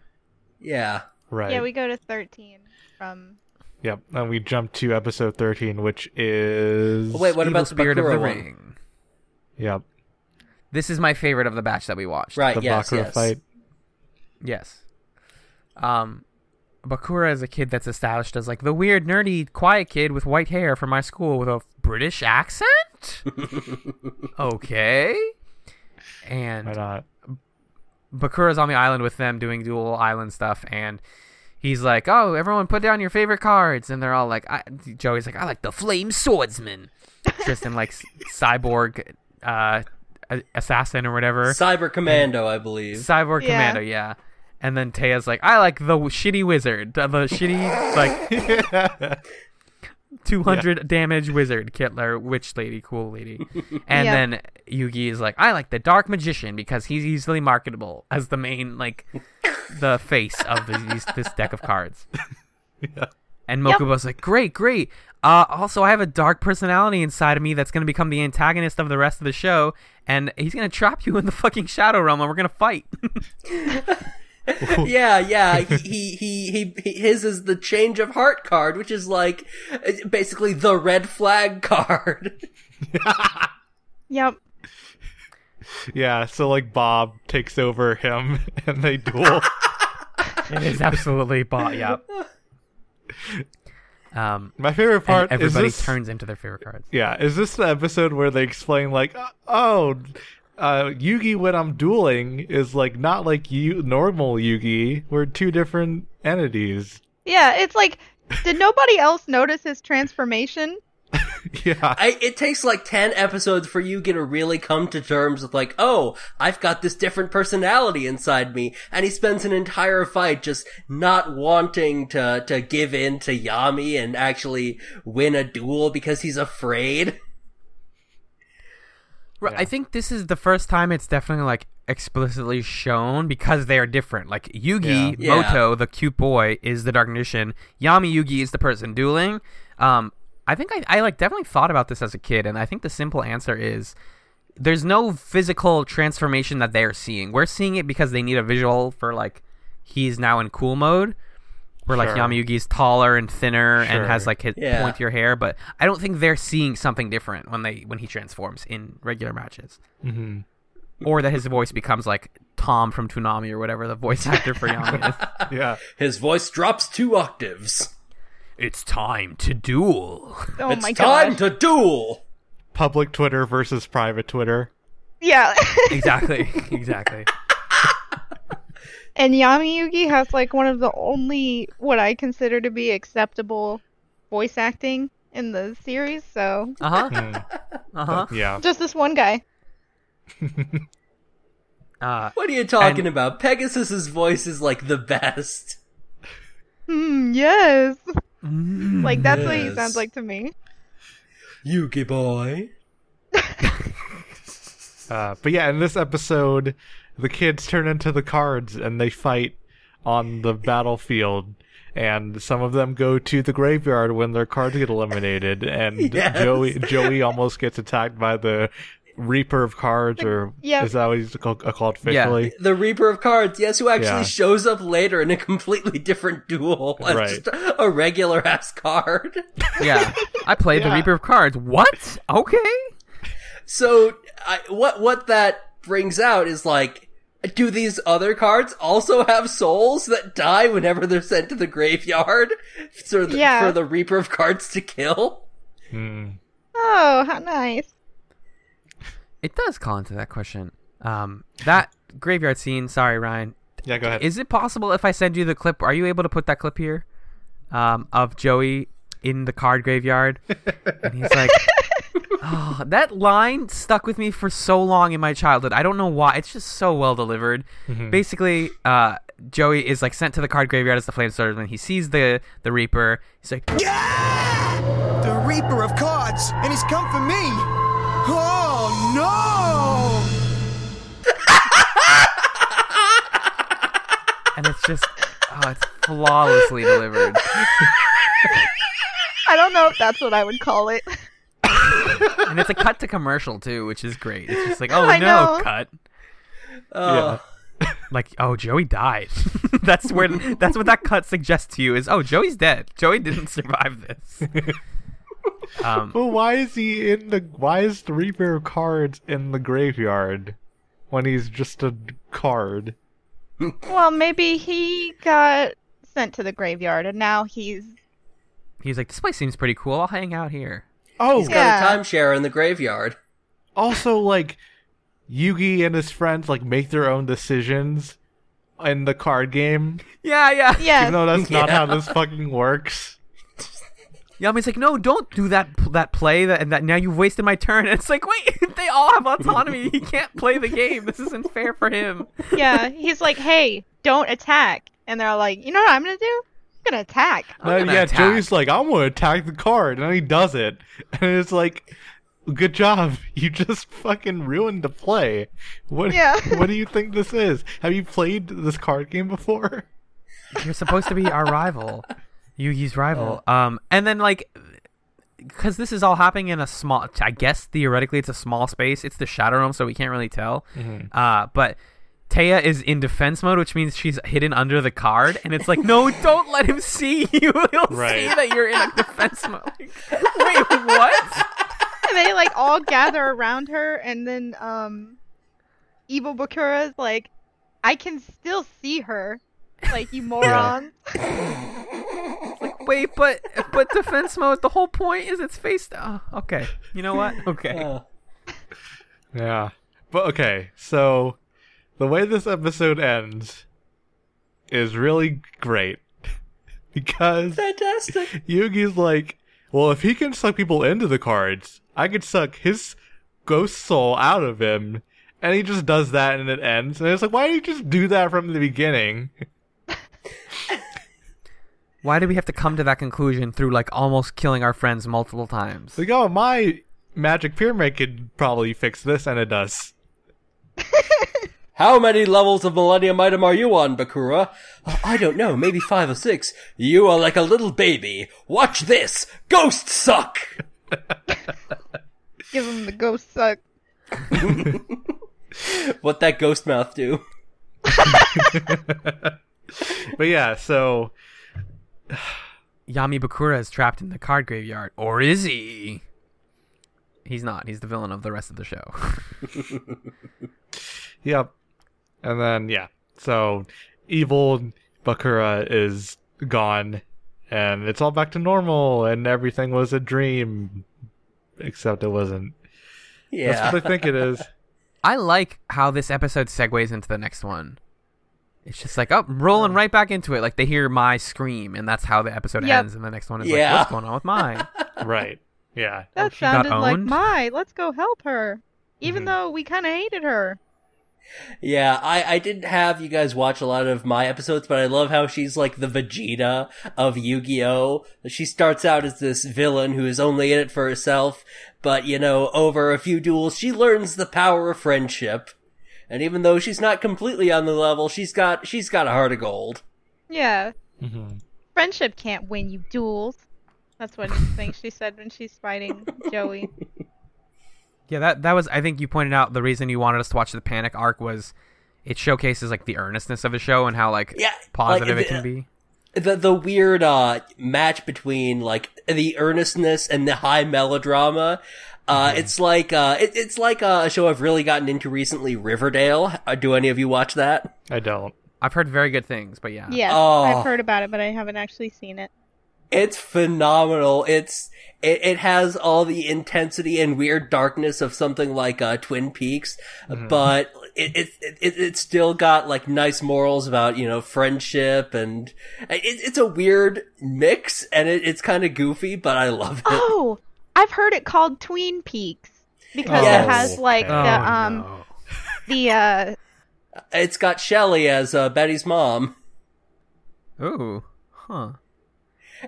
D: Yeah.
A: Right.
C: Yeah, we go to 13 from.
A: Yep. And we jump to episode 13, which is.
D: Wait, what
B: Evil
D: about the
B: Spirit of the
D: one?
B: Ring?
A: Yep.
B: This is my favorite of the batch that we watched.
D: Right.
A: The
D: yes.
A: Bakura
D: yes.
A: fight.
B: Yes. Um, Bakura is a kid that's established as like the weird, nerdy, quiet kid with white hair from my school with a British accent. okay. And
A: Why not?
B: Bakura's on the island with them doing duel island stuff, and he's like, "Oh, everyone, put down your favorite cards," and they're all like, I, "Joey's like, I like the Flame Swordsman." Tristan likes Cyborg, uh, Assassin or whatever.
D: Cyber Commando, I believe.
B: Cyborg
C: Yeah.
B: Commando, yeah. And then Taya's like, I like the w- shitty wizard, the, the shitty like 200 damage wizard, Kittler, witch lady, cool lady. And
C: Yeah.
B: then Yugi is like, I like the dark magician because he's easily marketable as the main like the face of these, this deck of cards. And
C: Yep.
B: Mokuba's like, great, great. Uh, also, I have a dark personality inside of me that's going to become the antagonist of the rest of the show, and he's going to trap you in the fucking Shadow Realm, and we're going to fight.
D: yeah, yeah. He, he, he, he, he, his is the change of heart card, which is like basically the red flag card.
C: Yep.
A: yeah. So, like, Bob takes over him and they duel.
B: it is absolutely bought, yep. Um,
A: My favorite part
B: and
A: is
B: everybody
A: this.
B: turns into their favorite cards.
A: Yeah, is this the episode where they explain like, oh, uh, Yugi when I'm dueling is like not like you normal Yugi. We're two different entities.
C: Yeah, it's like, did nobody else notice his transformation?
A: yeah,
D: I, it takes like 10 episodes for you to really come to terms with like, oh, I've got this different personality inside me. And he spends an entire fight just not wanting to, to give in to Yami and actually win a duel because he's afraid.
B: Right,
A: Yeah.
B: I think this is the first time it's definitely like explicitly shown because they are different. Like Yugi
D: Yeah. Yeah.
B: Muto, the cute boy, is the Dark Magician. Yami Yugi is the person dueling. Um, I think I, I like definitely thought about this as a kid, and I think the simple answer is there's no physical transformation that they're seeing. We're seeing it because they need a visual for like he's now in cool mode. Where like
A: Sure.
B: Yami Yugi's taller and thinner and has like his
D: Yeah.
B: pointier hair, but I don't think they're seeing something different when they when he transforms in regular matches.
A: hmm
B: or that his voice becomes like Tom from Toonami or whatever the voice actor for Yami is.
A: Yeah.
D: His voice drops two octaves.
B: It's time to duel.
C: Oh
D: it's
C: my
D: time
C: gosh.
D: to duel.
A: Public Twitter versus private Twitter.
C: Yeah.
B: Exactly, exactly.
C: And Yami Yugi has like one of the only what I consider to be acceptable voice acting in the series. So
B: Uh huh.
A: Hmm.
B: Uh huh.
A: Yeah.
C: just this one guy.
B: Uh,
D: What are you talking
B: And-
D: about? Pegasus's voice is like the best.
C: Hmm. Yes. Like that's what he sounds like to me.
D: Yugi boy.
A: Uh, but yeah, in this episode, the kids turn into the cards and they fight on the battlefield. And some of them go to the graveyard when their cards get eliminated. And
D: Yes.
A: Joey Joey almost gets attacked by the Reaper of Cards, or
C: Yeah.
A: is that what he's called, uh, called
B: Yeah.
A: officially?
D: The Reaper of Cards, yes, who actually
A: Yeah.
D: shows up later in a completely different duel. as
A: Right.
D: Just a regular ass card.
B: yeah, I played the Reaper of Cards. What? Okay.
D: So, I, what what that brings out is like, do these other cards also have souls that die whenever they're sent to the graveyard for the,
C: Yeah.
D: for the Reaper of Cards to kill?
A: Hmm.
C: Oh, how nice.
B: It does call into that question. Um, that graveyard scene. Sorry, Ryan.
A: Yeah, go ahead.
B: Is it possible if I send you the clip? Are you able to put that clip here? Um, of Joey in the card graveyard, and he's like, oh, that line stuck with me for so long in my childhood. I don't know why. It's just so well delivered. Basically, uh, Joey is like sent to the card graveyard as the flame starters. When he sees the the Reaper, he's like, "Yeah,
E: The Reaper of Cards, and he's come for me! Oh no!
B: and it's just, oh, it's flawlessly delivered.
C: I don't know if that's what I would call it.
B: And it's a cut to commercial too, which is great. It's just like, oh
C: I
B: no,
C: know.
B: cut.
D: Uh,
B: Like, oh, Joey died. that's where that's what that cut suggests to you is, oh, Joey's dead. Joey didn't survive this. um,
A: But why is he in the? Why is the Reaper of Cards in the graveyard when he's just a card?
C: Well, maybe he got sent to the graveyard and now he's
B: he's like, this place seems pretty cool. I'll hang out here.
A: Oh,
D: he's got
C: Yeah.
D: a timeshare in the graveyard.
A: also like Yugi and his friends like make their own decisions in the card game,
B: Yeah, yeah.
C: yeah.
A: even though that's not how this fucking works.
B: Yami's like, no, don't do that that play that and that now you've wasted my turn. And it's like, wait, they all have autonomy. He can't play the game. This isn't fair for him.
C: yeah, he's like, "Hey, don't attack." And they're like, "You know what I'm going to do? I'm going to attack."
A: No,
B: gonna
A: yeah,
B: attack.
A: Joey's like, I'm gonna attack the card, and then he does it, and it's like, good job, you just fucking ruined the play. What?
C: Yeah.
A: what do you think this is? Have you played this card game before?
B: You're supposed to be our rival, Yugi's rival. Um, and then like, because this is all happening in a small, I guess theoretically it's a small space. It's the Shadow Realm, so we can't really tell. Uh, but Taya is in defense mode, which means she's hidden under the card, and it's like, no, don't let him see you. He'll
A: Right.
B: see that you're in a defense mode. Like, Wait, what?
C: And they like all gather around her and then um Evil Bakura's like, "I can still see her." Like, you moron. Yeah.
B: like, wait, but but defense mode. The whole point is it's face. Oh, okay. You know what? Okay.
D: Uh,
A: Yeah. But okay, so the way this episode ends is really great because
D: fantastic.
A: Yugi's like, well, if he can suck people into the cards, I could suck his ghost soul out of him. And he just does that and it ends. And it's like, why did you just do that from the beginning?
B: Why did we have to come to that conclusion through like almost killing our friends multiple times?
A: Like, oh, my magic pyramid could probably fix this, and it does.
D: How many levels of Millennium Item are you on, Bakura? "Uh, I don't know, maybe five or six. You are like a little baby. Watch this! Ghost suck!
C: Give him the ghost suck.
D: What that ghost mouth do?
A: But yeah, so
B: Yami Bakura is trapped in the card graveyard, or is he? He's not. He's the villain of the rest of the show.
A: Yep. And then yeah, so evil Bakura is gone, and it's all back to normal, and everything was a dream, except it wasn't.
D: Yeah.
A: That's what I think it is.
B: I like how this episode segues into the next one. It's just like, oh, rolling right back into it. Like they hear my scream, and that's how the episode
C: Yep.
B: ends. And the next one is
D: Yeah.
B: like, what's going on with my?
A: right. Yeah.
C: That
B: she
C: sounded like my. Let's go help her. Even
A: Mhm.
C: though we kind of hated her.
D: Yeah, I, I didn't have you guys watch a lot of my episodes, but I love how she's like the Vegeta of Yu-Gi-Oh! She starts out as this villain who is only in it for herself, but you know, over a few duels, she learns the power of friendship. And even though she's not completely on the level, she's got, she's got a heart of gold.
C: Yeah.
A: hmm
C: Friendship can't win you duels. That's what I think she said when she's fighting Joey.
B: Yeah, that that was. I think you pointed out the reason you wanted us to watch the Panik arc was it showcases like the earnestness of the show and how like
D: Yeah,
B: positive
D: like,
B: it can be.
D: the the weird uh match between like the earnestness and the high melodrama. Uh, it's like uh, it, it's like a show I've really gotten into recently, Riverdale. Uh, do any of you watch that?
A: I don't.
B: I've heard very good things, but yeah.
C: Yes,
D: Oh.
C: I've heard about it, but I haven't actually seen it.
D: It's phenomenal. It's it, it has all the intensity and weird darkness of something like uh, Twin Peaks, but it, it it it's still got like nice morals about you know friendship and it, it's a weird mix and it, it's kind of goofy, but I love it.
C: Oh, I've heard it called Tween Peaks because
D: Yes.
C: it has like
A: Oh,
C: the um
B: no.
C: the uh
D: It's got Shelly as uh, Betty's mom,
B: Ooh, huh?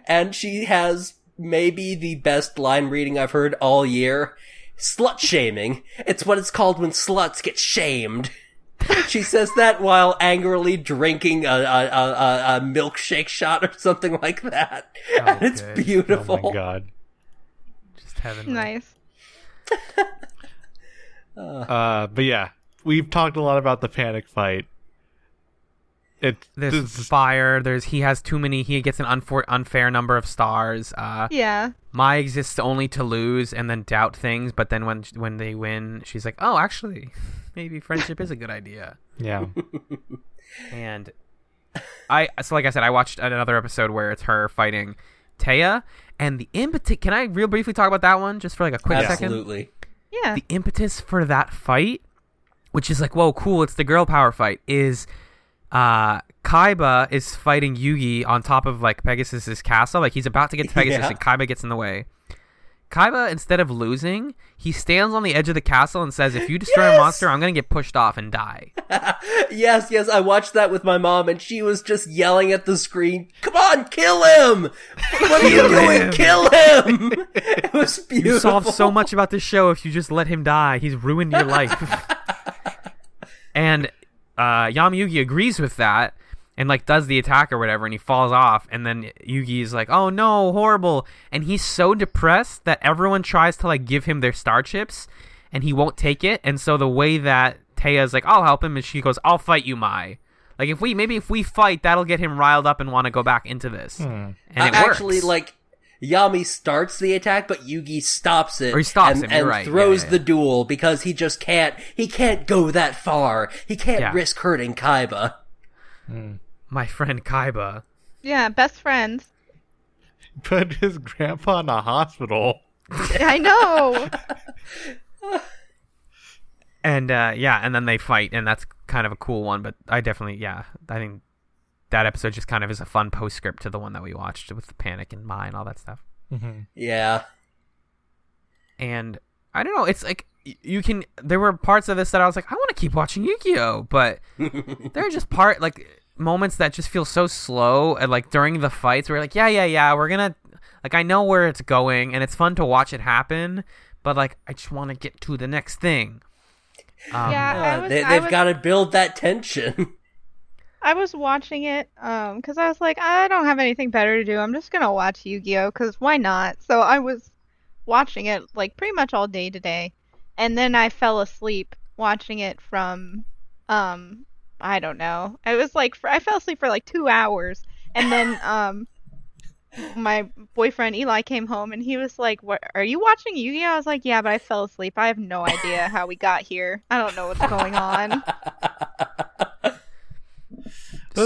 D: And she has maybe the best line reading I've heard all year. Slut shaming. It's what it's called when sluts get shamed. She says that while angrily drinking a, a, a, a- a milkshake shot or something like that. And it's
B: Okay.
D: beautiful.
A: Oh my god.
B: Just heavenly.
C: nice.
A: Uh, but yeah, we've talked a lot about the Panik fight. It
B: There's
A: this-
B: fire. There's he has too many. He gets an unfor- unfair number of stars. Uh,
C: Yeah.
B: Mai exists only to lose and then doubt things. But then when when they win, she's like, oh, actually, maybe friendship is a good idea.
A: yeah.
B: And I so like I said, I watched another episode where it's her fighting Taya and the impetus. Can I real briefly talk about that one just for like a quick second?
D: Absolutely.
C: Yeah.
B: the impetus for that fight, which is like, whoa, cool, it's the girl power fight, is uh Kaiba is fighting Yugi on top of like Pegasus's castle. Like he's about to get to Pegasus
D: Yeah.
B: and Kaiba gets in the way. Kaiba, instead of losing, he stands on the edge of the castle and says, If you destroy
D: Yes!
B: a monster, I'm gonna get pushed off and die.
D: yes, yes, I watched that with my mom and she was just yelling at the screen, come on, kill him! What are you doing?
B: him!"
D: Kill him! it was beautiful.
B: You solve so much about this show if you just let him die. He's ruined your life. and uh, Yami Yugi agrees with that and like does the attack or whatever, and he falls off. And then Yugi is like, "Oh no, horrible!" And he's so depressed that everyone tries to like give him their star chips, and he won't take it. And so the way that Taya's like, "I'll help him," and she goes, "I'll fight you, Mai." Like if we maybe if we fight, that'll get him riled up and want to go back into this. And it
D: Uh, actually,
B: works.
D: like Yami starts the attack, but Yugi stops it.
B: Or he stops
D: and,
B: him,
D: and
B: right.
D: Throws
B: yeah, yeah.
D: the duel because he just can't. He can't go that far. He can't
B: Yeah.
D: risk hurting Kaiba.
B: my friend Kaiba.
C: Yeah, best friends.
A: Put his grandpa in a hospital.
C: I know.
B: and uh, yeah, and then they fight, and that's kind of a cool one. But I definitely, yeah, I think that episode just kind of is a fun postscript to the one that we watched with the Panik and Mai and all that stuff.
D: Yeah.
B: And I don't know, it's like you can. There were parts of this that I was like, I want to keep watching Yu-Gi-Oh, but there are just part like moments that just feel so slow, and like during the fights, we're like, yeah, yeah, yeah, we're gonna. Like I know where it's going, and it's fun to watch it happen, but like I just want to get to the next thing. Um,
C: yeah,
D: Uh,
C: was,
D: they, they've got to build that tension.
C: I was watching it um because I was like, I don't have anything better to do. I'm just gonna watch Yu-Gi-Oh because why not? So I was watching it like pretty much all day today, and then I fell asleep watching it from um I don't know. It was like for, I fell asleep for like two hours, and then um my boyfriend Eli came home and he was like, "What are you watching Yu-Gi-Oh?" I was like, "Yeah, but I fell asleep. I have no idea how we got here. I don't know what's going on."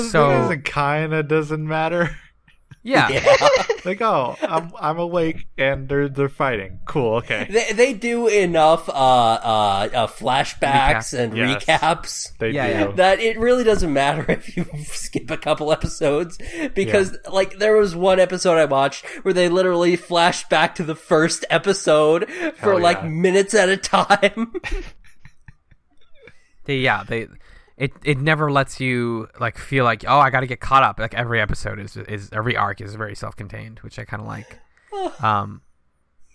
A: This
B: So-
A: so, kind of doesn't matter.
B: Yeah.
D: Yeah.
A: Like, oh, I'm I'm awake and they're they're fighting. Cool. Okay.
D: They, they do enough uh, uh, uh, flashbacks
B: Recap.
D: and
A: Yes.
D: recaps
A: They
B: Yeah,
A: do.
D: that it really doesn't matter if you skip a couple episodes because like there was one episode I watched where they literally flashed back to the first episode for
A: Hell
D: like minutes at a time.
B: They, yeah, they it it never lets you like feel like oh I got to get caught up. Like every episode is is every arc is very self-contained, which I kind of like. Um,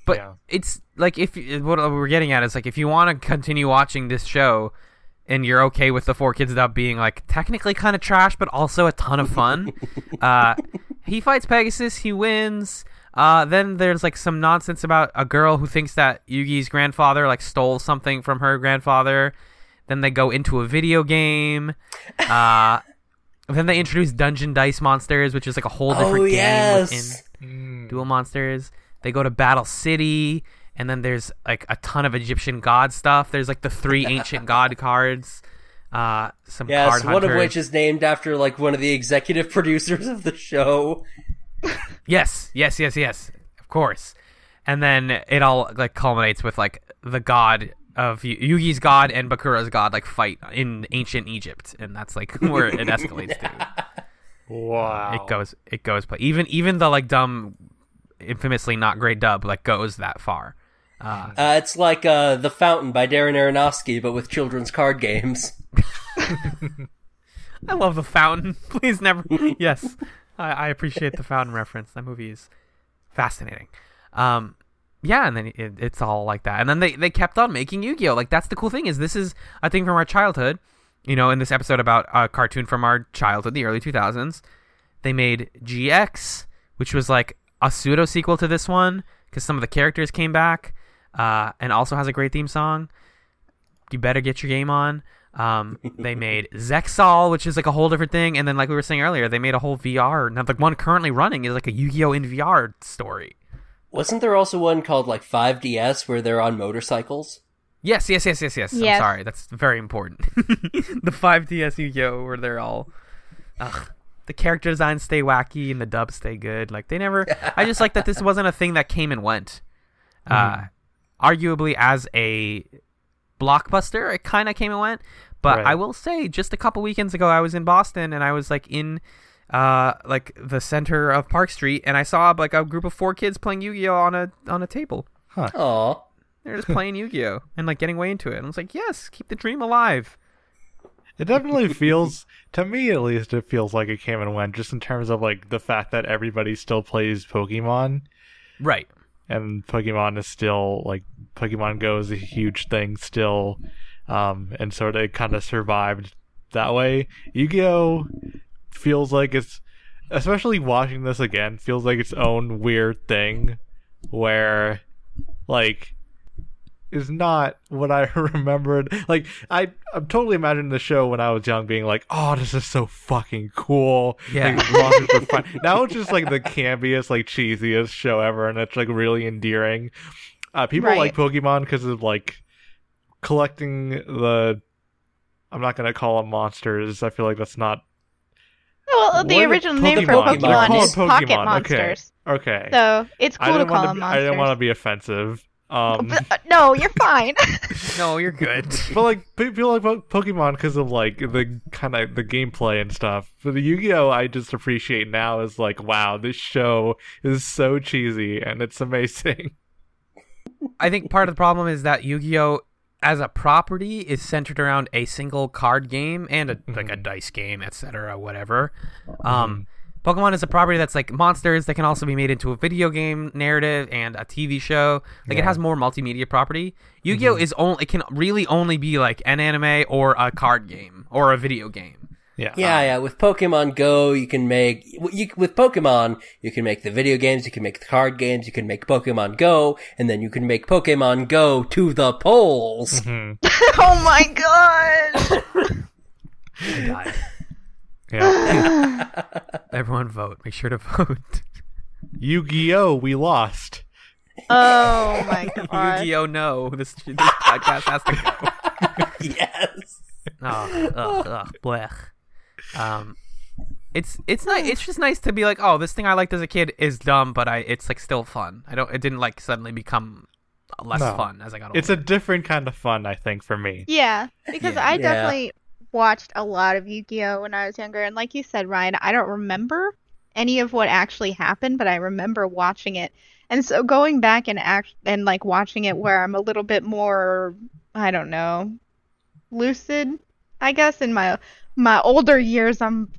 B: but
A: Yeah.
B: it's like if what we're getting at is like if you want to continue watching this show and you're okay with the 4Kids dub being like technically kind of trash but also a ton of fun uh he fights pegasus he wins uh then there's like some nonsense about a girl who thinks that yugi's grandfather like stole something from her grandfather then they go into a video game uh then they introduce dungeon dice monsters which is like a whole different
D: oh
B: game
D: yes.
B: within
A: Mm.
B: Duel Monsters. They go to Battle City, and then there's like a ton of Egyptian god stuff. There's like the three ancient god cards. Uh, some
D: Yes,
B: card
D: one of which is named after like one of the executive producers of the show.
B: yes, yes, yes, yes, of course. And then it all like culminates with like the god of Yu- Yugi's god and Bakura's god like fight in ancient Egypt, and that's like where it escalates to.
A: Wow.
B: It goes, it goes, but even even the like dumb, infamously not great dub like goes that far. Uh,
D: Uh, it's like uh, The Fountain by Darren Aronofsky, but with children's card games.
B: I love the fountain. Please never. yes, I, I appreciate the fountain reference. That movie is fascinating. Um, yeah, and then it, it's all like that. And then they, they kept on making Yu-Gi-Oh. Like that's the cool thing is this is a thing from our childhood. You know, in this episode about a cartoon from our childhood, the early 2000s, they made GX, which was like a pseudo sequel to this one because some of the characters came back, uh, and also has a great theme song. You better get your game on. Um, they made Zexal, which is like a whole different thing, and then like we were saying earlier, they made a whole VR. Now the one currently running is like a Yu-Gi-Oh in VR story.
D: Wasn't there also one called like 5D's where they're on motorcycles?
B: Yes, yes, yes, yes, yes. I'm sorry, that's very important. the 5DS Yu-Gi-Oh where they're all, ugh, the character designs stay wacky and the dubs stay good. Like they never. I just like that this wasn't a thing that came and went. Uh, arguably as a blockbuster, it kind of came and went. But
A: Right.
B: I will say, just a couple weekends ago, I was in Boston and I was like in. Uh, like the center of Park Street, and I saw like a group of four kids playing Yu-Gi-Oh on a on a table. Huh.
D: Aw.
B: They're just playing Yu-Gi-Oh and like getting way into it. And I was like, yes, keep the dream alive.
A: It definitely feels, to me at least, it feels like it came and went, just in terms of like the fact that everybody still plays Pokemon,
B: Right.
A: and Pokemon is still like Pokemon Go is a huge thing still, um, and sort of kind of survived that way. Yu-Gi-Oh feels like it's, especially watching this again, feels like its own weird thing, where, like, is not what I remembered. Like I, I'm totally imagining the show when I was young, being like, "Oh, this is so fucking cool."
B: Yeah.
A: Like, monsters are fun. Now it's just like the campiest, like cheesiest show ever, and it's like really endearing. Uh, people
C: Right.
A: like Pokemon because of like collecting the. I'm not gonna call them monsters. I feel like that's not.
C: Well, the
A: What
C: original name for
D: Pokemon? They're
C: Pokemon
D: called
C: is Pocket
A: Pokemon, okay.
C: Monsters.
A: Okay.
C: So it's
A: I
C: cool to
A: didn't
C: call
A: want
C: them
A: to. I
C: monsters.
A: didn't want to be offensive. Um,
C: But, uh, no, you're fine.
B: No, you're good.
A: but like pe- people like Po- Pokemon because of like the kind of the gameplay and stuff. For the Yu-Gi-Oh, I just appreciate now is like, wow, this show is so cheesy and it's amazing.
B: I think part of the problem is that Yu-Gi-Oh as a property is centered around a single card game and a, like a mm-hmm. dice game, etc., whatever. Mm-hmm. Um, Pokemon is a property that's like monsters that can also be made into a video game narrative and a TV show. Like it has more multimedia property. Yu-Gi-Oh mm-hmm. is only it can really only be like an anime or a card game or a video game.
A: Yeah,
D: Yeah, uh-huh. yeah. With Pokemon Go, you can make you, with Pokemon, you can make the video games, you can make the card games, you can make Pokemon Go, and then you can make Pokemon Go to the polls. Mm-hmm.
C: oh my god!
A: yeah.
B: Everyone vote. Make sure to vote.
A: Yu-Gi-Oh! We lost.
C: Oh my god.
B: Yu-Gi-Oh! No, this, this podcast has to go.
D: yes.
B: Oh, ugh, ugh, blech. Um, it's it's nice. It's just nice to be like, oh, this thing I liked as a kid is dumb, but I it's like still fun. I don't. It didn't like suddenly become less
A: No.
B: fun as I got older.
A: It's a different kind of fun, I think, for me.
C: Yeah, because
B: Yeah.
C: I
D: Yeah.
C: definitely watched a lot of Yu-Gi-Oh when I was younger, and like you said, Ryan, I don't remember any of what actually happened, but I remember watching it. And so going back and act and like watching it where I'm a little bit more, I don't know, lucid, I guess in my my older years, I'm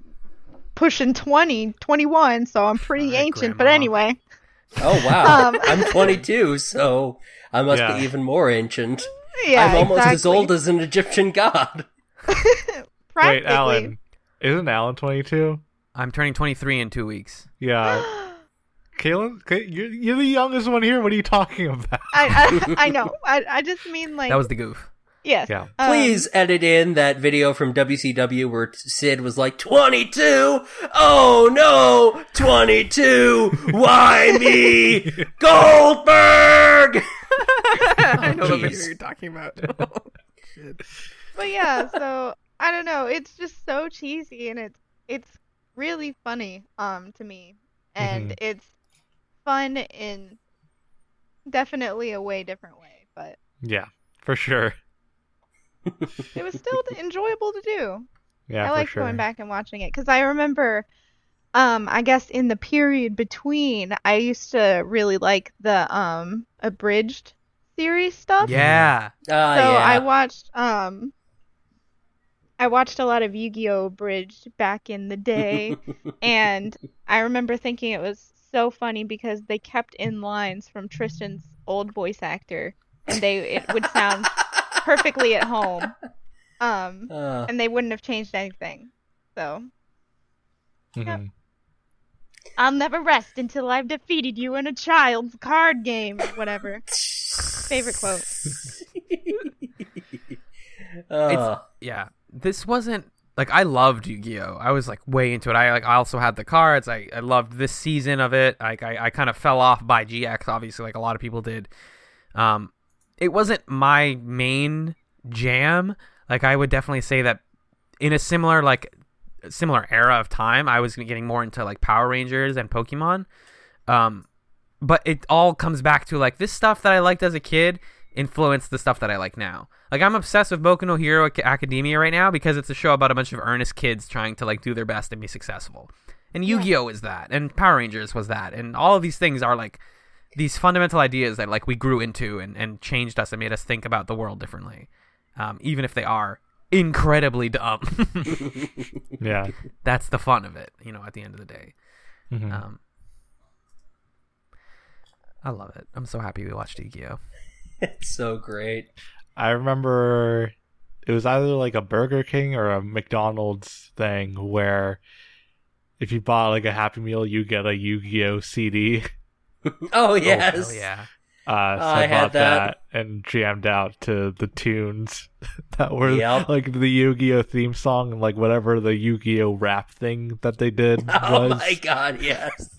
C: pushing 20, 21, so I'm pretty
B: Alright,
C: ancient. But anyway,
D: Oh wow.
C: Um.
D: I'm 22, so I must
A: Yeah.
D: be even more ancient.
C: yeah,
D: I'm almost as old as an Egyptian god.
A: Wait, Alan. Isn't Alan 22?
B: I'm turning 23 in two weeks.
A: Yeah. Kaylin, you're, you're the youngest one here. What are you talking about?
C: I, I I know. I I just mean like
B: That was the goof.
C: Yes.
A: Yeah.
C: um,
D: Please edit in that video from WCW where Sid was like, 22? Oh no! 22! Why me? Goldberg!
B: I know the video you're talking about.
C: But yeah, so I don't know. It's just so cheesy and it's it's really funny um to me. And
A: Mhm.
C: it's fun in definitely a way different way, but
A: Yeah, for sure.
C: It was still enjoyable to do.
A: Yeah,
C: I
A: for
C: like
A: sure.
C: going back and watching it cuz I remember um I guess in the period between I used to really like the um abridged series stuff.
B: yeah.
D: Ah,
C: So
D: yeah.
C: I watched um I watched a lot of Yu-Gi-Oh! Bridged back in the day and I remember thinking it was so funny because they kept in lines from Tristan's old voice actor and they it would sound perfectly at home. Um
D: Uh,
C: and they wouldn't have changed anything. So
A: mm-hmm.
C: I'll never rest until I've defeated you in a child's card game or whatever. Favorite quote.
D: uh,
B: yeah this wasn't like i loved yu-gi-oh i was like way into it i like i also had the cards i, I loved this season of it like i, I kind of fell off by gx obviously like a lot of people did um it wasn't my main jam like i would definitely say that in a similar like similar era of time i was getting more into like power rangers and pokemon um but it all comes back to like this stuff that i liked as a kid influenced the stuff that I like now. Like I'm obsessed with Boku no Hero Academia right now because it's a show about a bunch of earnest kids trying to like do their best and be successful. And Yu-Gi-Oh is that, and Power Rangers was that, and all of these things are like these fundamental ideas that like we grew into and, and changed us and made us think about the world differently, um, even if they are incredibly dumb.
A: Yeah.
B: That's the fun of it, you know. At the end of the day,
A: Mhm.
B: um, I love it. I'm so happy we watched Yu-Gi-Oh.
D: it's so great.
A: I remember it was either like a Burger King or a McDonald's thing where if you bought like a Happy Meal, you get a Yu-Gi-Oh CD.
D: Oh, yes.
B: Hell yeah.
A: Uh, so
D: I
A: I,
D: had
A: bought
D: that.
A: that. and jammed out to the tunes that were
D: Yep.
A: like the Yu-Gi-Oh theme song and like whatever the Yu-Gi-Oh rap thing that they did
D: Oh
A: was.
D: my god, yes.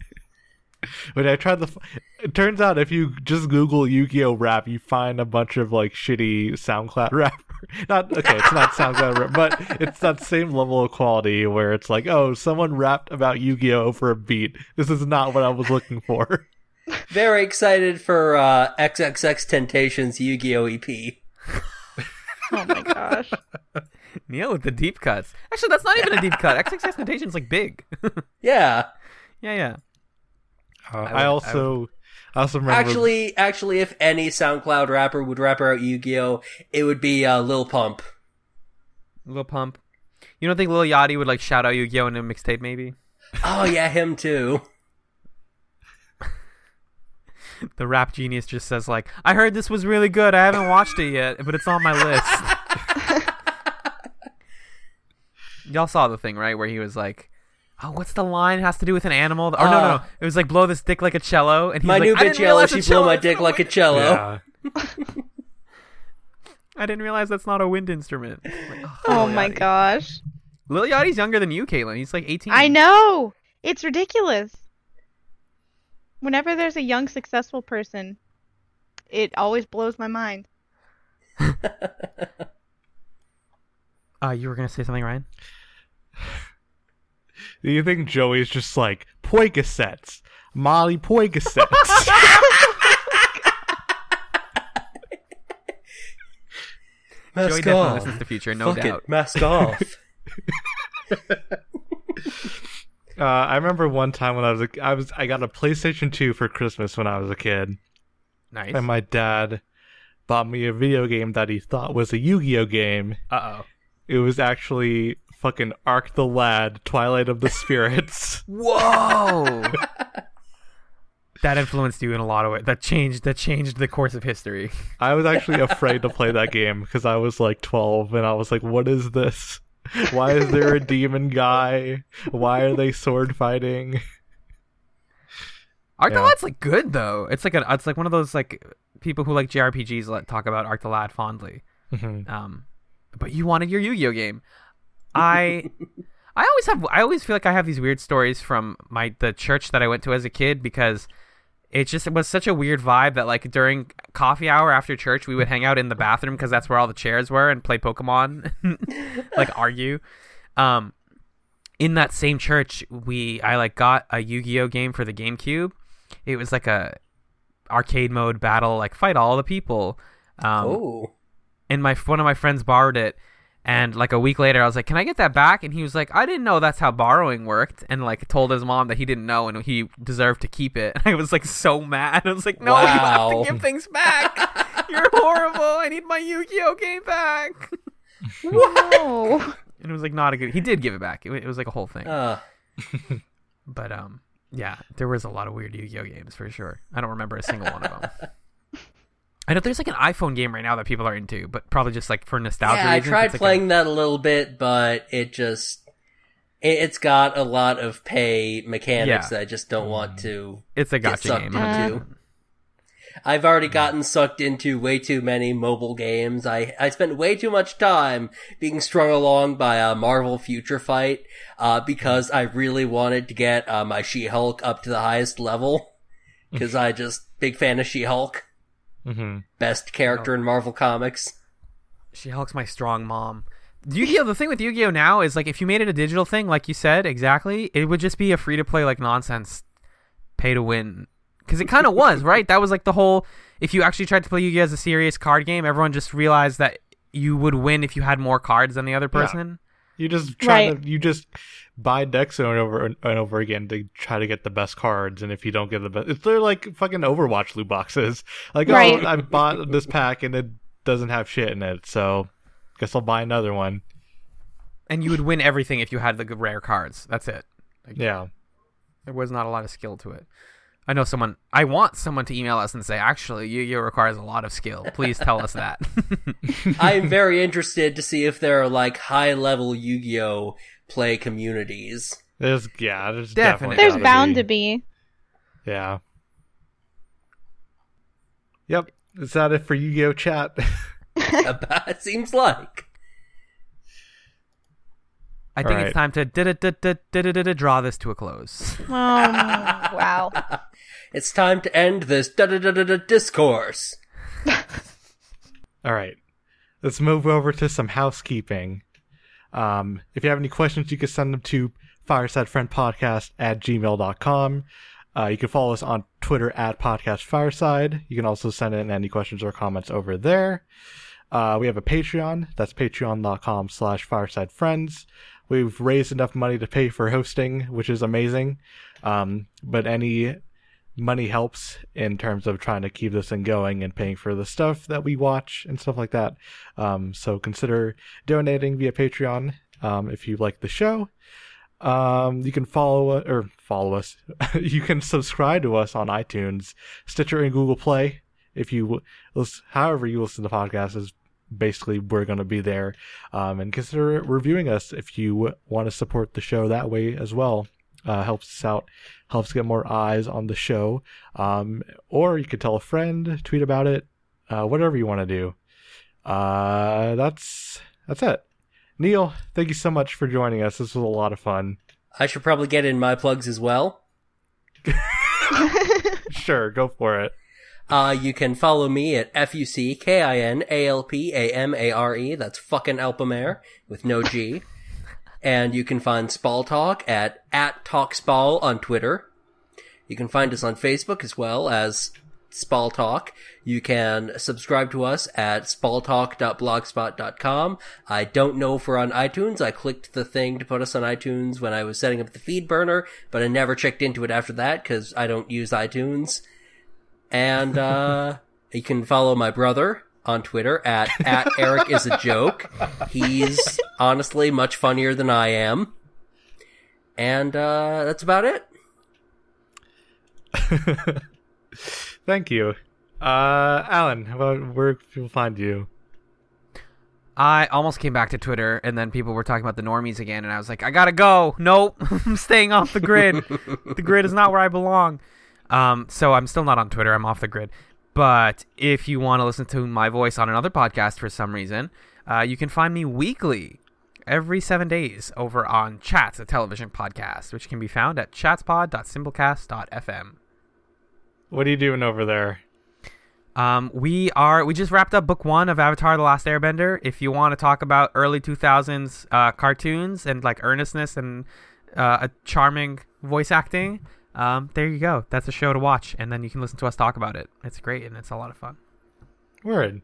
A: When I tried the, f- it turns out if you just Google Yu-Gi-Oh rap, you find a bunch of like shitty SoundCloud rapper. Not okay, it's not SoundCloud rap, but it's that same level of quality where it's like, oh, someone rapped about Yu-Gi-Oh for a beat. This is not what I was looking for.
D: Very excited for uh, XXXTentacion's Yu-Gi-Oh! E EP.
C: Oh my gosh.
B: Neil with the deep cuts. Actually, that's not even a deep cut. XXXTentacion's like big.
D: Yeah.
B: yeah, yeah.
A: Uh,
B: would-
A: I,
B: I
A: also, I, also remember.
D: Actually, actually, if any SoundCloud rapper would rap out Yu-Gi-Oh, it would be uh, Lil Pump.
B: Lil Pump. You don't think Lil Yachty would like shout out Yu-Gi-Oh in a mixtape maybe?
D: Oh yeah, him too.
B: The rap genius just says like, "I heard this was really good. I haven't watched it yet, but it's on my list." Y'all saw the thing right where he was like, "Oh, what's the line? It has to do with an animal?" Or no, no,
D: Uh,
B: no. It was like blow this dick like a cello, and he's
D: My
B: like,
D: new
B: "I didn't
D: bitch yellow, she
B: a
D: blew my dick like a cello.
A: yeah.
B: I didn't realize that's not a wind instrument. Like,
C: Oh
B: Lil
C: my gosh.
B: Lil Yachty's younger than you, Caitlin. He's like 18.
C: I know. It's ridiculous. Whenever there's a young successful person, it always blows my mind.
B: Uh, you were gonna say something, Ryan?
A: Do you think Joey's just like Percocets, Molly Percocets?
B: Joey
D: Mask
B: definitely
D: off.
B: listens to Future, no
D: Fuck
B: doubt.
D: it. Mask off.
A: Uh, I remember one time when I was a, I was I got a PlayStation 2 for Christmas when I was a kid,
B: Nice.
A: and my dad bought me a video game that he thought was a Yu-Gi-Oh game.
B: Uh oh.
A: It was actually fucking Arc the Lad, Twilight of the Spirits.
B: Whoa. that influenced you in a lot of ways. That changed. That changed the course of history.
A: I was actually afraid to play that game because I was like 12 and I was like, what is this? Why is there a demon guy? Why are they sword fighting?
B: Arc the
A: Yeah.
B: Lad's like good though. It's like a. It's like one of those like people who like JRPGs let talk about Arc the Lad fondly.
A: Mhm.
B: Um, but you wanted your Yu-Gi-Oh game. I. I always have. I always feel like I have these weird stories from my the church that I went to as a kid because it just it was such a weird vibe that like during coffee hour after church we would hang out in the bathroom because that's where all the chairs were and play Pokemon, like argue. Um, in that same church, we I like got a Yu-Gi-Oh game for the GameCube. It was like a arcade mode battle, like fight all the people. Um,
D: oh.
B: and my one of my friends borrowed it and like a week later i was like can i get that back? And he was like i didn't know that's how borrowing worked and like told his mom that he didn't know and he deserved to keep it. And i was like so mad. I was like no you have to give things back. You're horrible. I need my yu-gi-oh game back.
C: No.
B: and it was like not a good he did give it back. It, it was like a whole thing.
D: Uh,
B: but um yeah there was a lot of weird yu-gi-oh games for sure. I don't remember a single one of them I know there's like an iPhone game right now that people are into, but probably just like for nostalgia.
D: yeah, I
B: reasons,
D: tried
B: it's like a-
D: playing that a little bit, but it just it, it's got a lot of pay mechanics
B: Yeah.
D: that I just don't want to
B: it's a
D: gacha
B: game.
D: into. I've already gotten sucked into way too many mobile games. I I spent way too much time being strung along by a Marvel Future Fight uh, because I really wanted to get uh, my She-Hulk up to the highest level because I just big fan of She-Hulk,
A: hmm
D: best character in Marvel Comics.
B: She Hulk's my strong mom. Yu-Gi-Oh! The thing with Yu-Gi-Oh! now is like if you made it a digital thing, like you said exactly, it would just be a free to play like nonsense, pay to win. Because it kind of was right. That was like the whole. If you actually tried to play Yu-Gi-Oh! as a serious card game, everyone just realized that you would win if you had more cards than the other
A: Yeah.
B: person.
A: You just try
C: Right.
A: to you just buy decks over and over and over again to try to get the best cards, and if you don't get the best, it's they're like fucking Overwatch loot boxes. Like, oh,
C: Right.
A: oh, I bought this pack and it doesn't have shit in it, so guess I'll buy another one.
B: And you would win everything if you had the rare cards. That's it.
A: Yeah,
B: There was not a lot of skill to it. I know someone. I want someone to email us and say, actually, Yu-Gi-Oh requires a lot of skill. Please tell us that.
D: I am very interested to see if there are like high level Yu-Gi-Oh play communities.
A: there's yeah, there's
B: Definitely.
A: definitely
C: There's bound
A: be.
C: to be.
A: Yeah. Yep. Is that it for Yu-Gi-Oh chat?
D: About- it seems like.
B: I think
A: Alright.
B: it's time to draw this to a close.
C: Um, wow.
D: It's time to end this discourse.
A: All right. Let's move over to some housekeeping. Um, if you have any questions, you can send them to firesidefriendpodcast at gmail.com. Uh, you can follow us on Twitter at Podcast Fireside. You can also send in any questions or comments over there. Uh, we have a Patreon. That's patreon.com slash fireside friends. We've raised enough money to pay for hosting, which is amazing. Um, but any money helps in terms of trying to keep this thing going and paying for the stuff that we watch and stuff like that. Um, so consider donating via Patreon um, if you like the show. Um, you can follow or follow us. you can subscribe to us on iTunes, Stitcher, and Google Play. If you, however you listen to podcasts, is basically we're going to be there. Um, and consider reviewing us if you want to support the show that way as well. Uh, helps us out, helps get more eyes on the show. Um, or you could tell a friend, tweet about it, uh, whatever you want to do. Uh, that's that's it. Neil, thank you so much for joining us. This was a lot of fun.
D: I should probably get in my plugs as well.
A: sure, go for it.
D: Uh, you can follow me at F-U-C-K-I-N-A-L-P-A-M-A-R-E. That's fucking Alpamare with no G. and you can find Spall Talk at, at TalkSpall on Twitter. You can find us on Facebook as well as Spall Talk. You can subscribe to us at spalltalk.blogspot.com. I don't know if we're on iTunes. I clicked the thing to put us on iTunes when I was setting up the feed burner, but I never checked into it after that because I don't use iTunes. And, uh, you can follow my brother on Twitter at, at Eric is a joke. He's honestly much funnier than I am. And, uh, that's about it.
A: Thank you. Uh, Alan, how about where can people find you?
B: I almost came back to Twitter, and then people were talking about the normies again, and I was like, I gotta go. Nope, I'm staying off the grid. the grid is not where I belong. Um, so I'm still not on Twitter. I'm off the grid. But if you want to listen to my voice on another podcast for some reason, uh, you can find me weekly, every seven days, over on Chats, a television podcast, which can be found at chatspod.simplecast.fm.
A: What are you doing over there?
B: Um, we are we just wrapped up book one of Avatar: The Last Airbender. If you want to talk about early 2000s uh, cartoons and like earnestness and uh, a charming voice acting, um, there you go. That's a show to watch, and then you can listen to us talk about it. It's great and it's a lot of fun.
A: Word.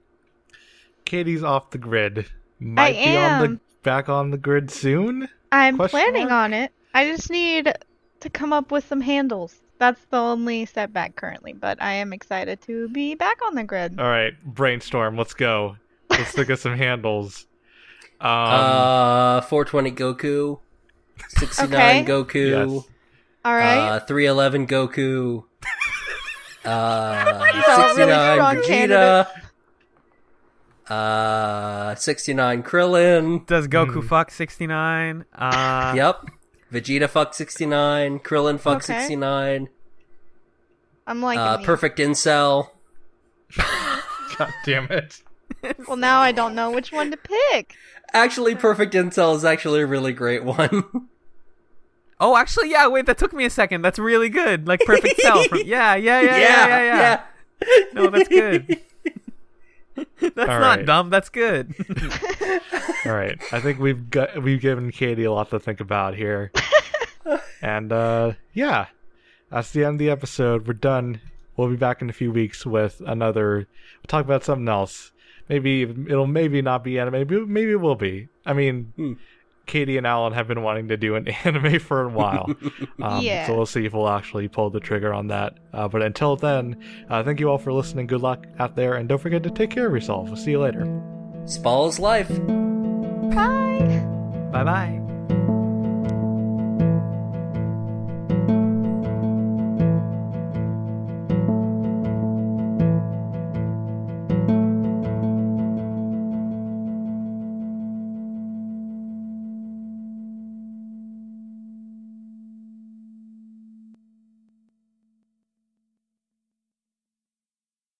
A: Katie's off the grid. Might
C: I
A: be on the
C: am.
A: back on the grid soon.
C: I'm
A: Question
C: planning
A: mark?
C: on it. I just need to come up with some handles. That's the only setback currently, but I am excited to be back on the grid.
A: All right, brainstorm. Let's go. Let's think of some handles. Um,
D: uh, 420 Goku, 69
C: Okay.
D: Goku,
A: yes.
C: All right.
D: uh, 311 Goku, uh,
C: These are all
D: 69
C: really strong
D: Vegeta, uh, 69 Krillin.
B: Does Goku
A: Hmm.
B: fuck 69? Uh,
D: Yep. Vegeta fuck 69, Krillin fuck
C: Okay.
D: 69,
C: I'm like,
D: uh, perfect incel.
A: God damn it.
C: well, now I don't know which one to pick.
D: Actually, perfect incel is actually a really great one.
B: Oh, actually, yeah. Wait, that took me a second. That's really good. Like perfect cell. From, yeah, yeah, yeah, yeah, yeah, yeah. No, that's good. that's
A: All
B: not
A: right.
B: dumb. That's good.
A: All right, I think we've got we've given Katie a lot to think about here, and uh, yeah, that's the end of the episode. We're done. We'll be back in a few weeks with another. We'll talk about something else. Maybe it'll maybe not be anime. Maybe maybe it will be. I mean,
D: Hmm.
A: Katie and Alan have been wanting to do an anime for a while. Um,
C: Yeah.
A: So we'll see if we'll actually pull the trigger on that. Uh, but until then, uh, thank you all for listening. Good luck out there, and don't forget to take care of yourself. We'll see you later.
D: Spall's life.
C: Bye.
B: bye bye.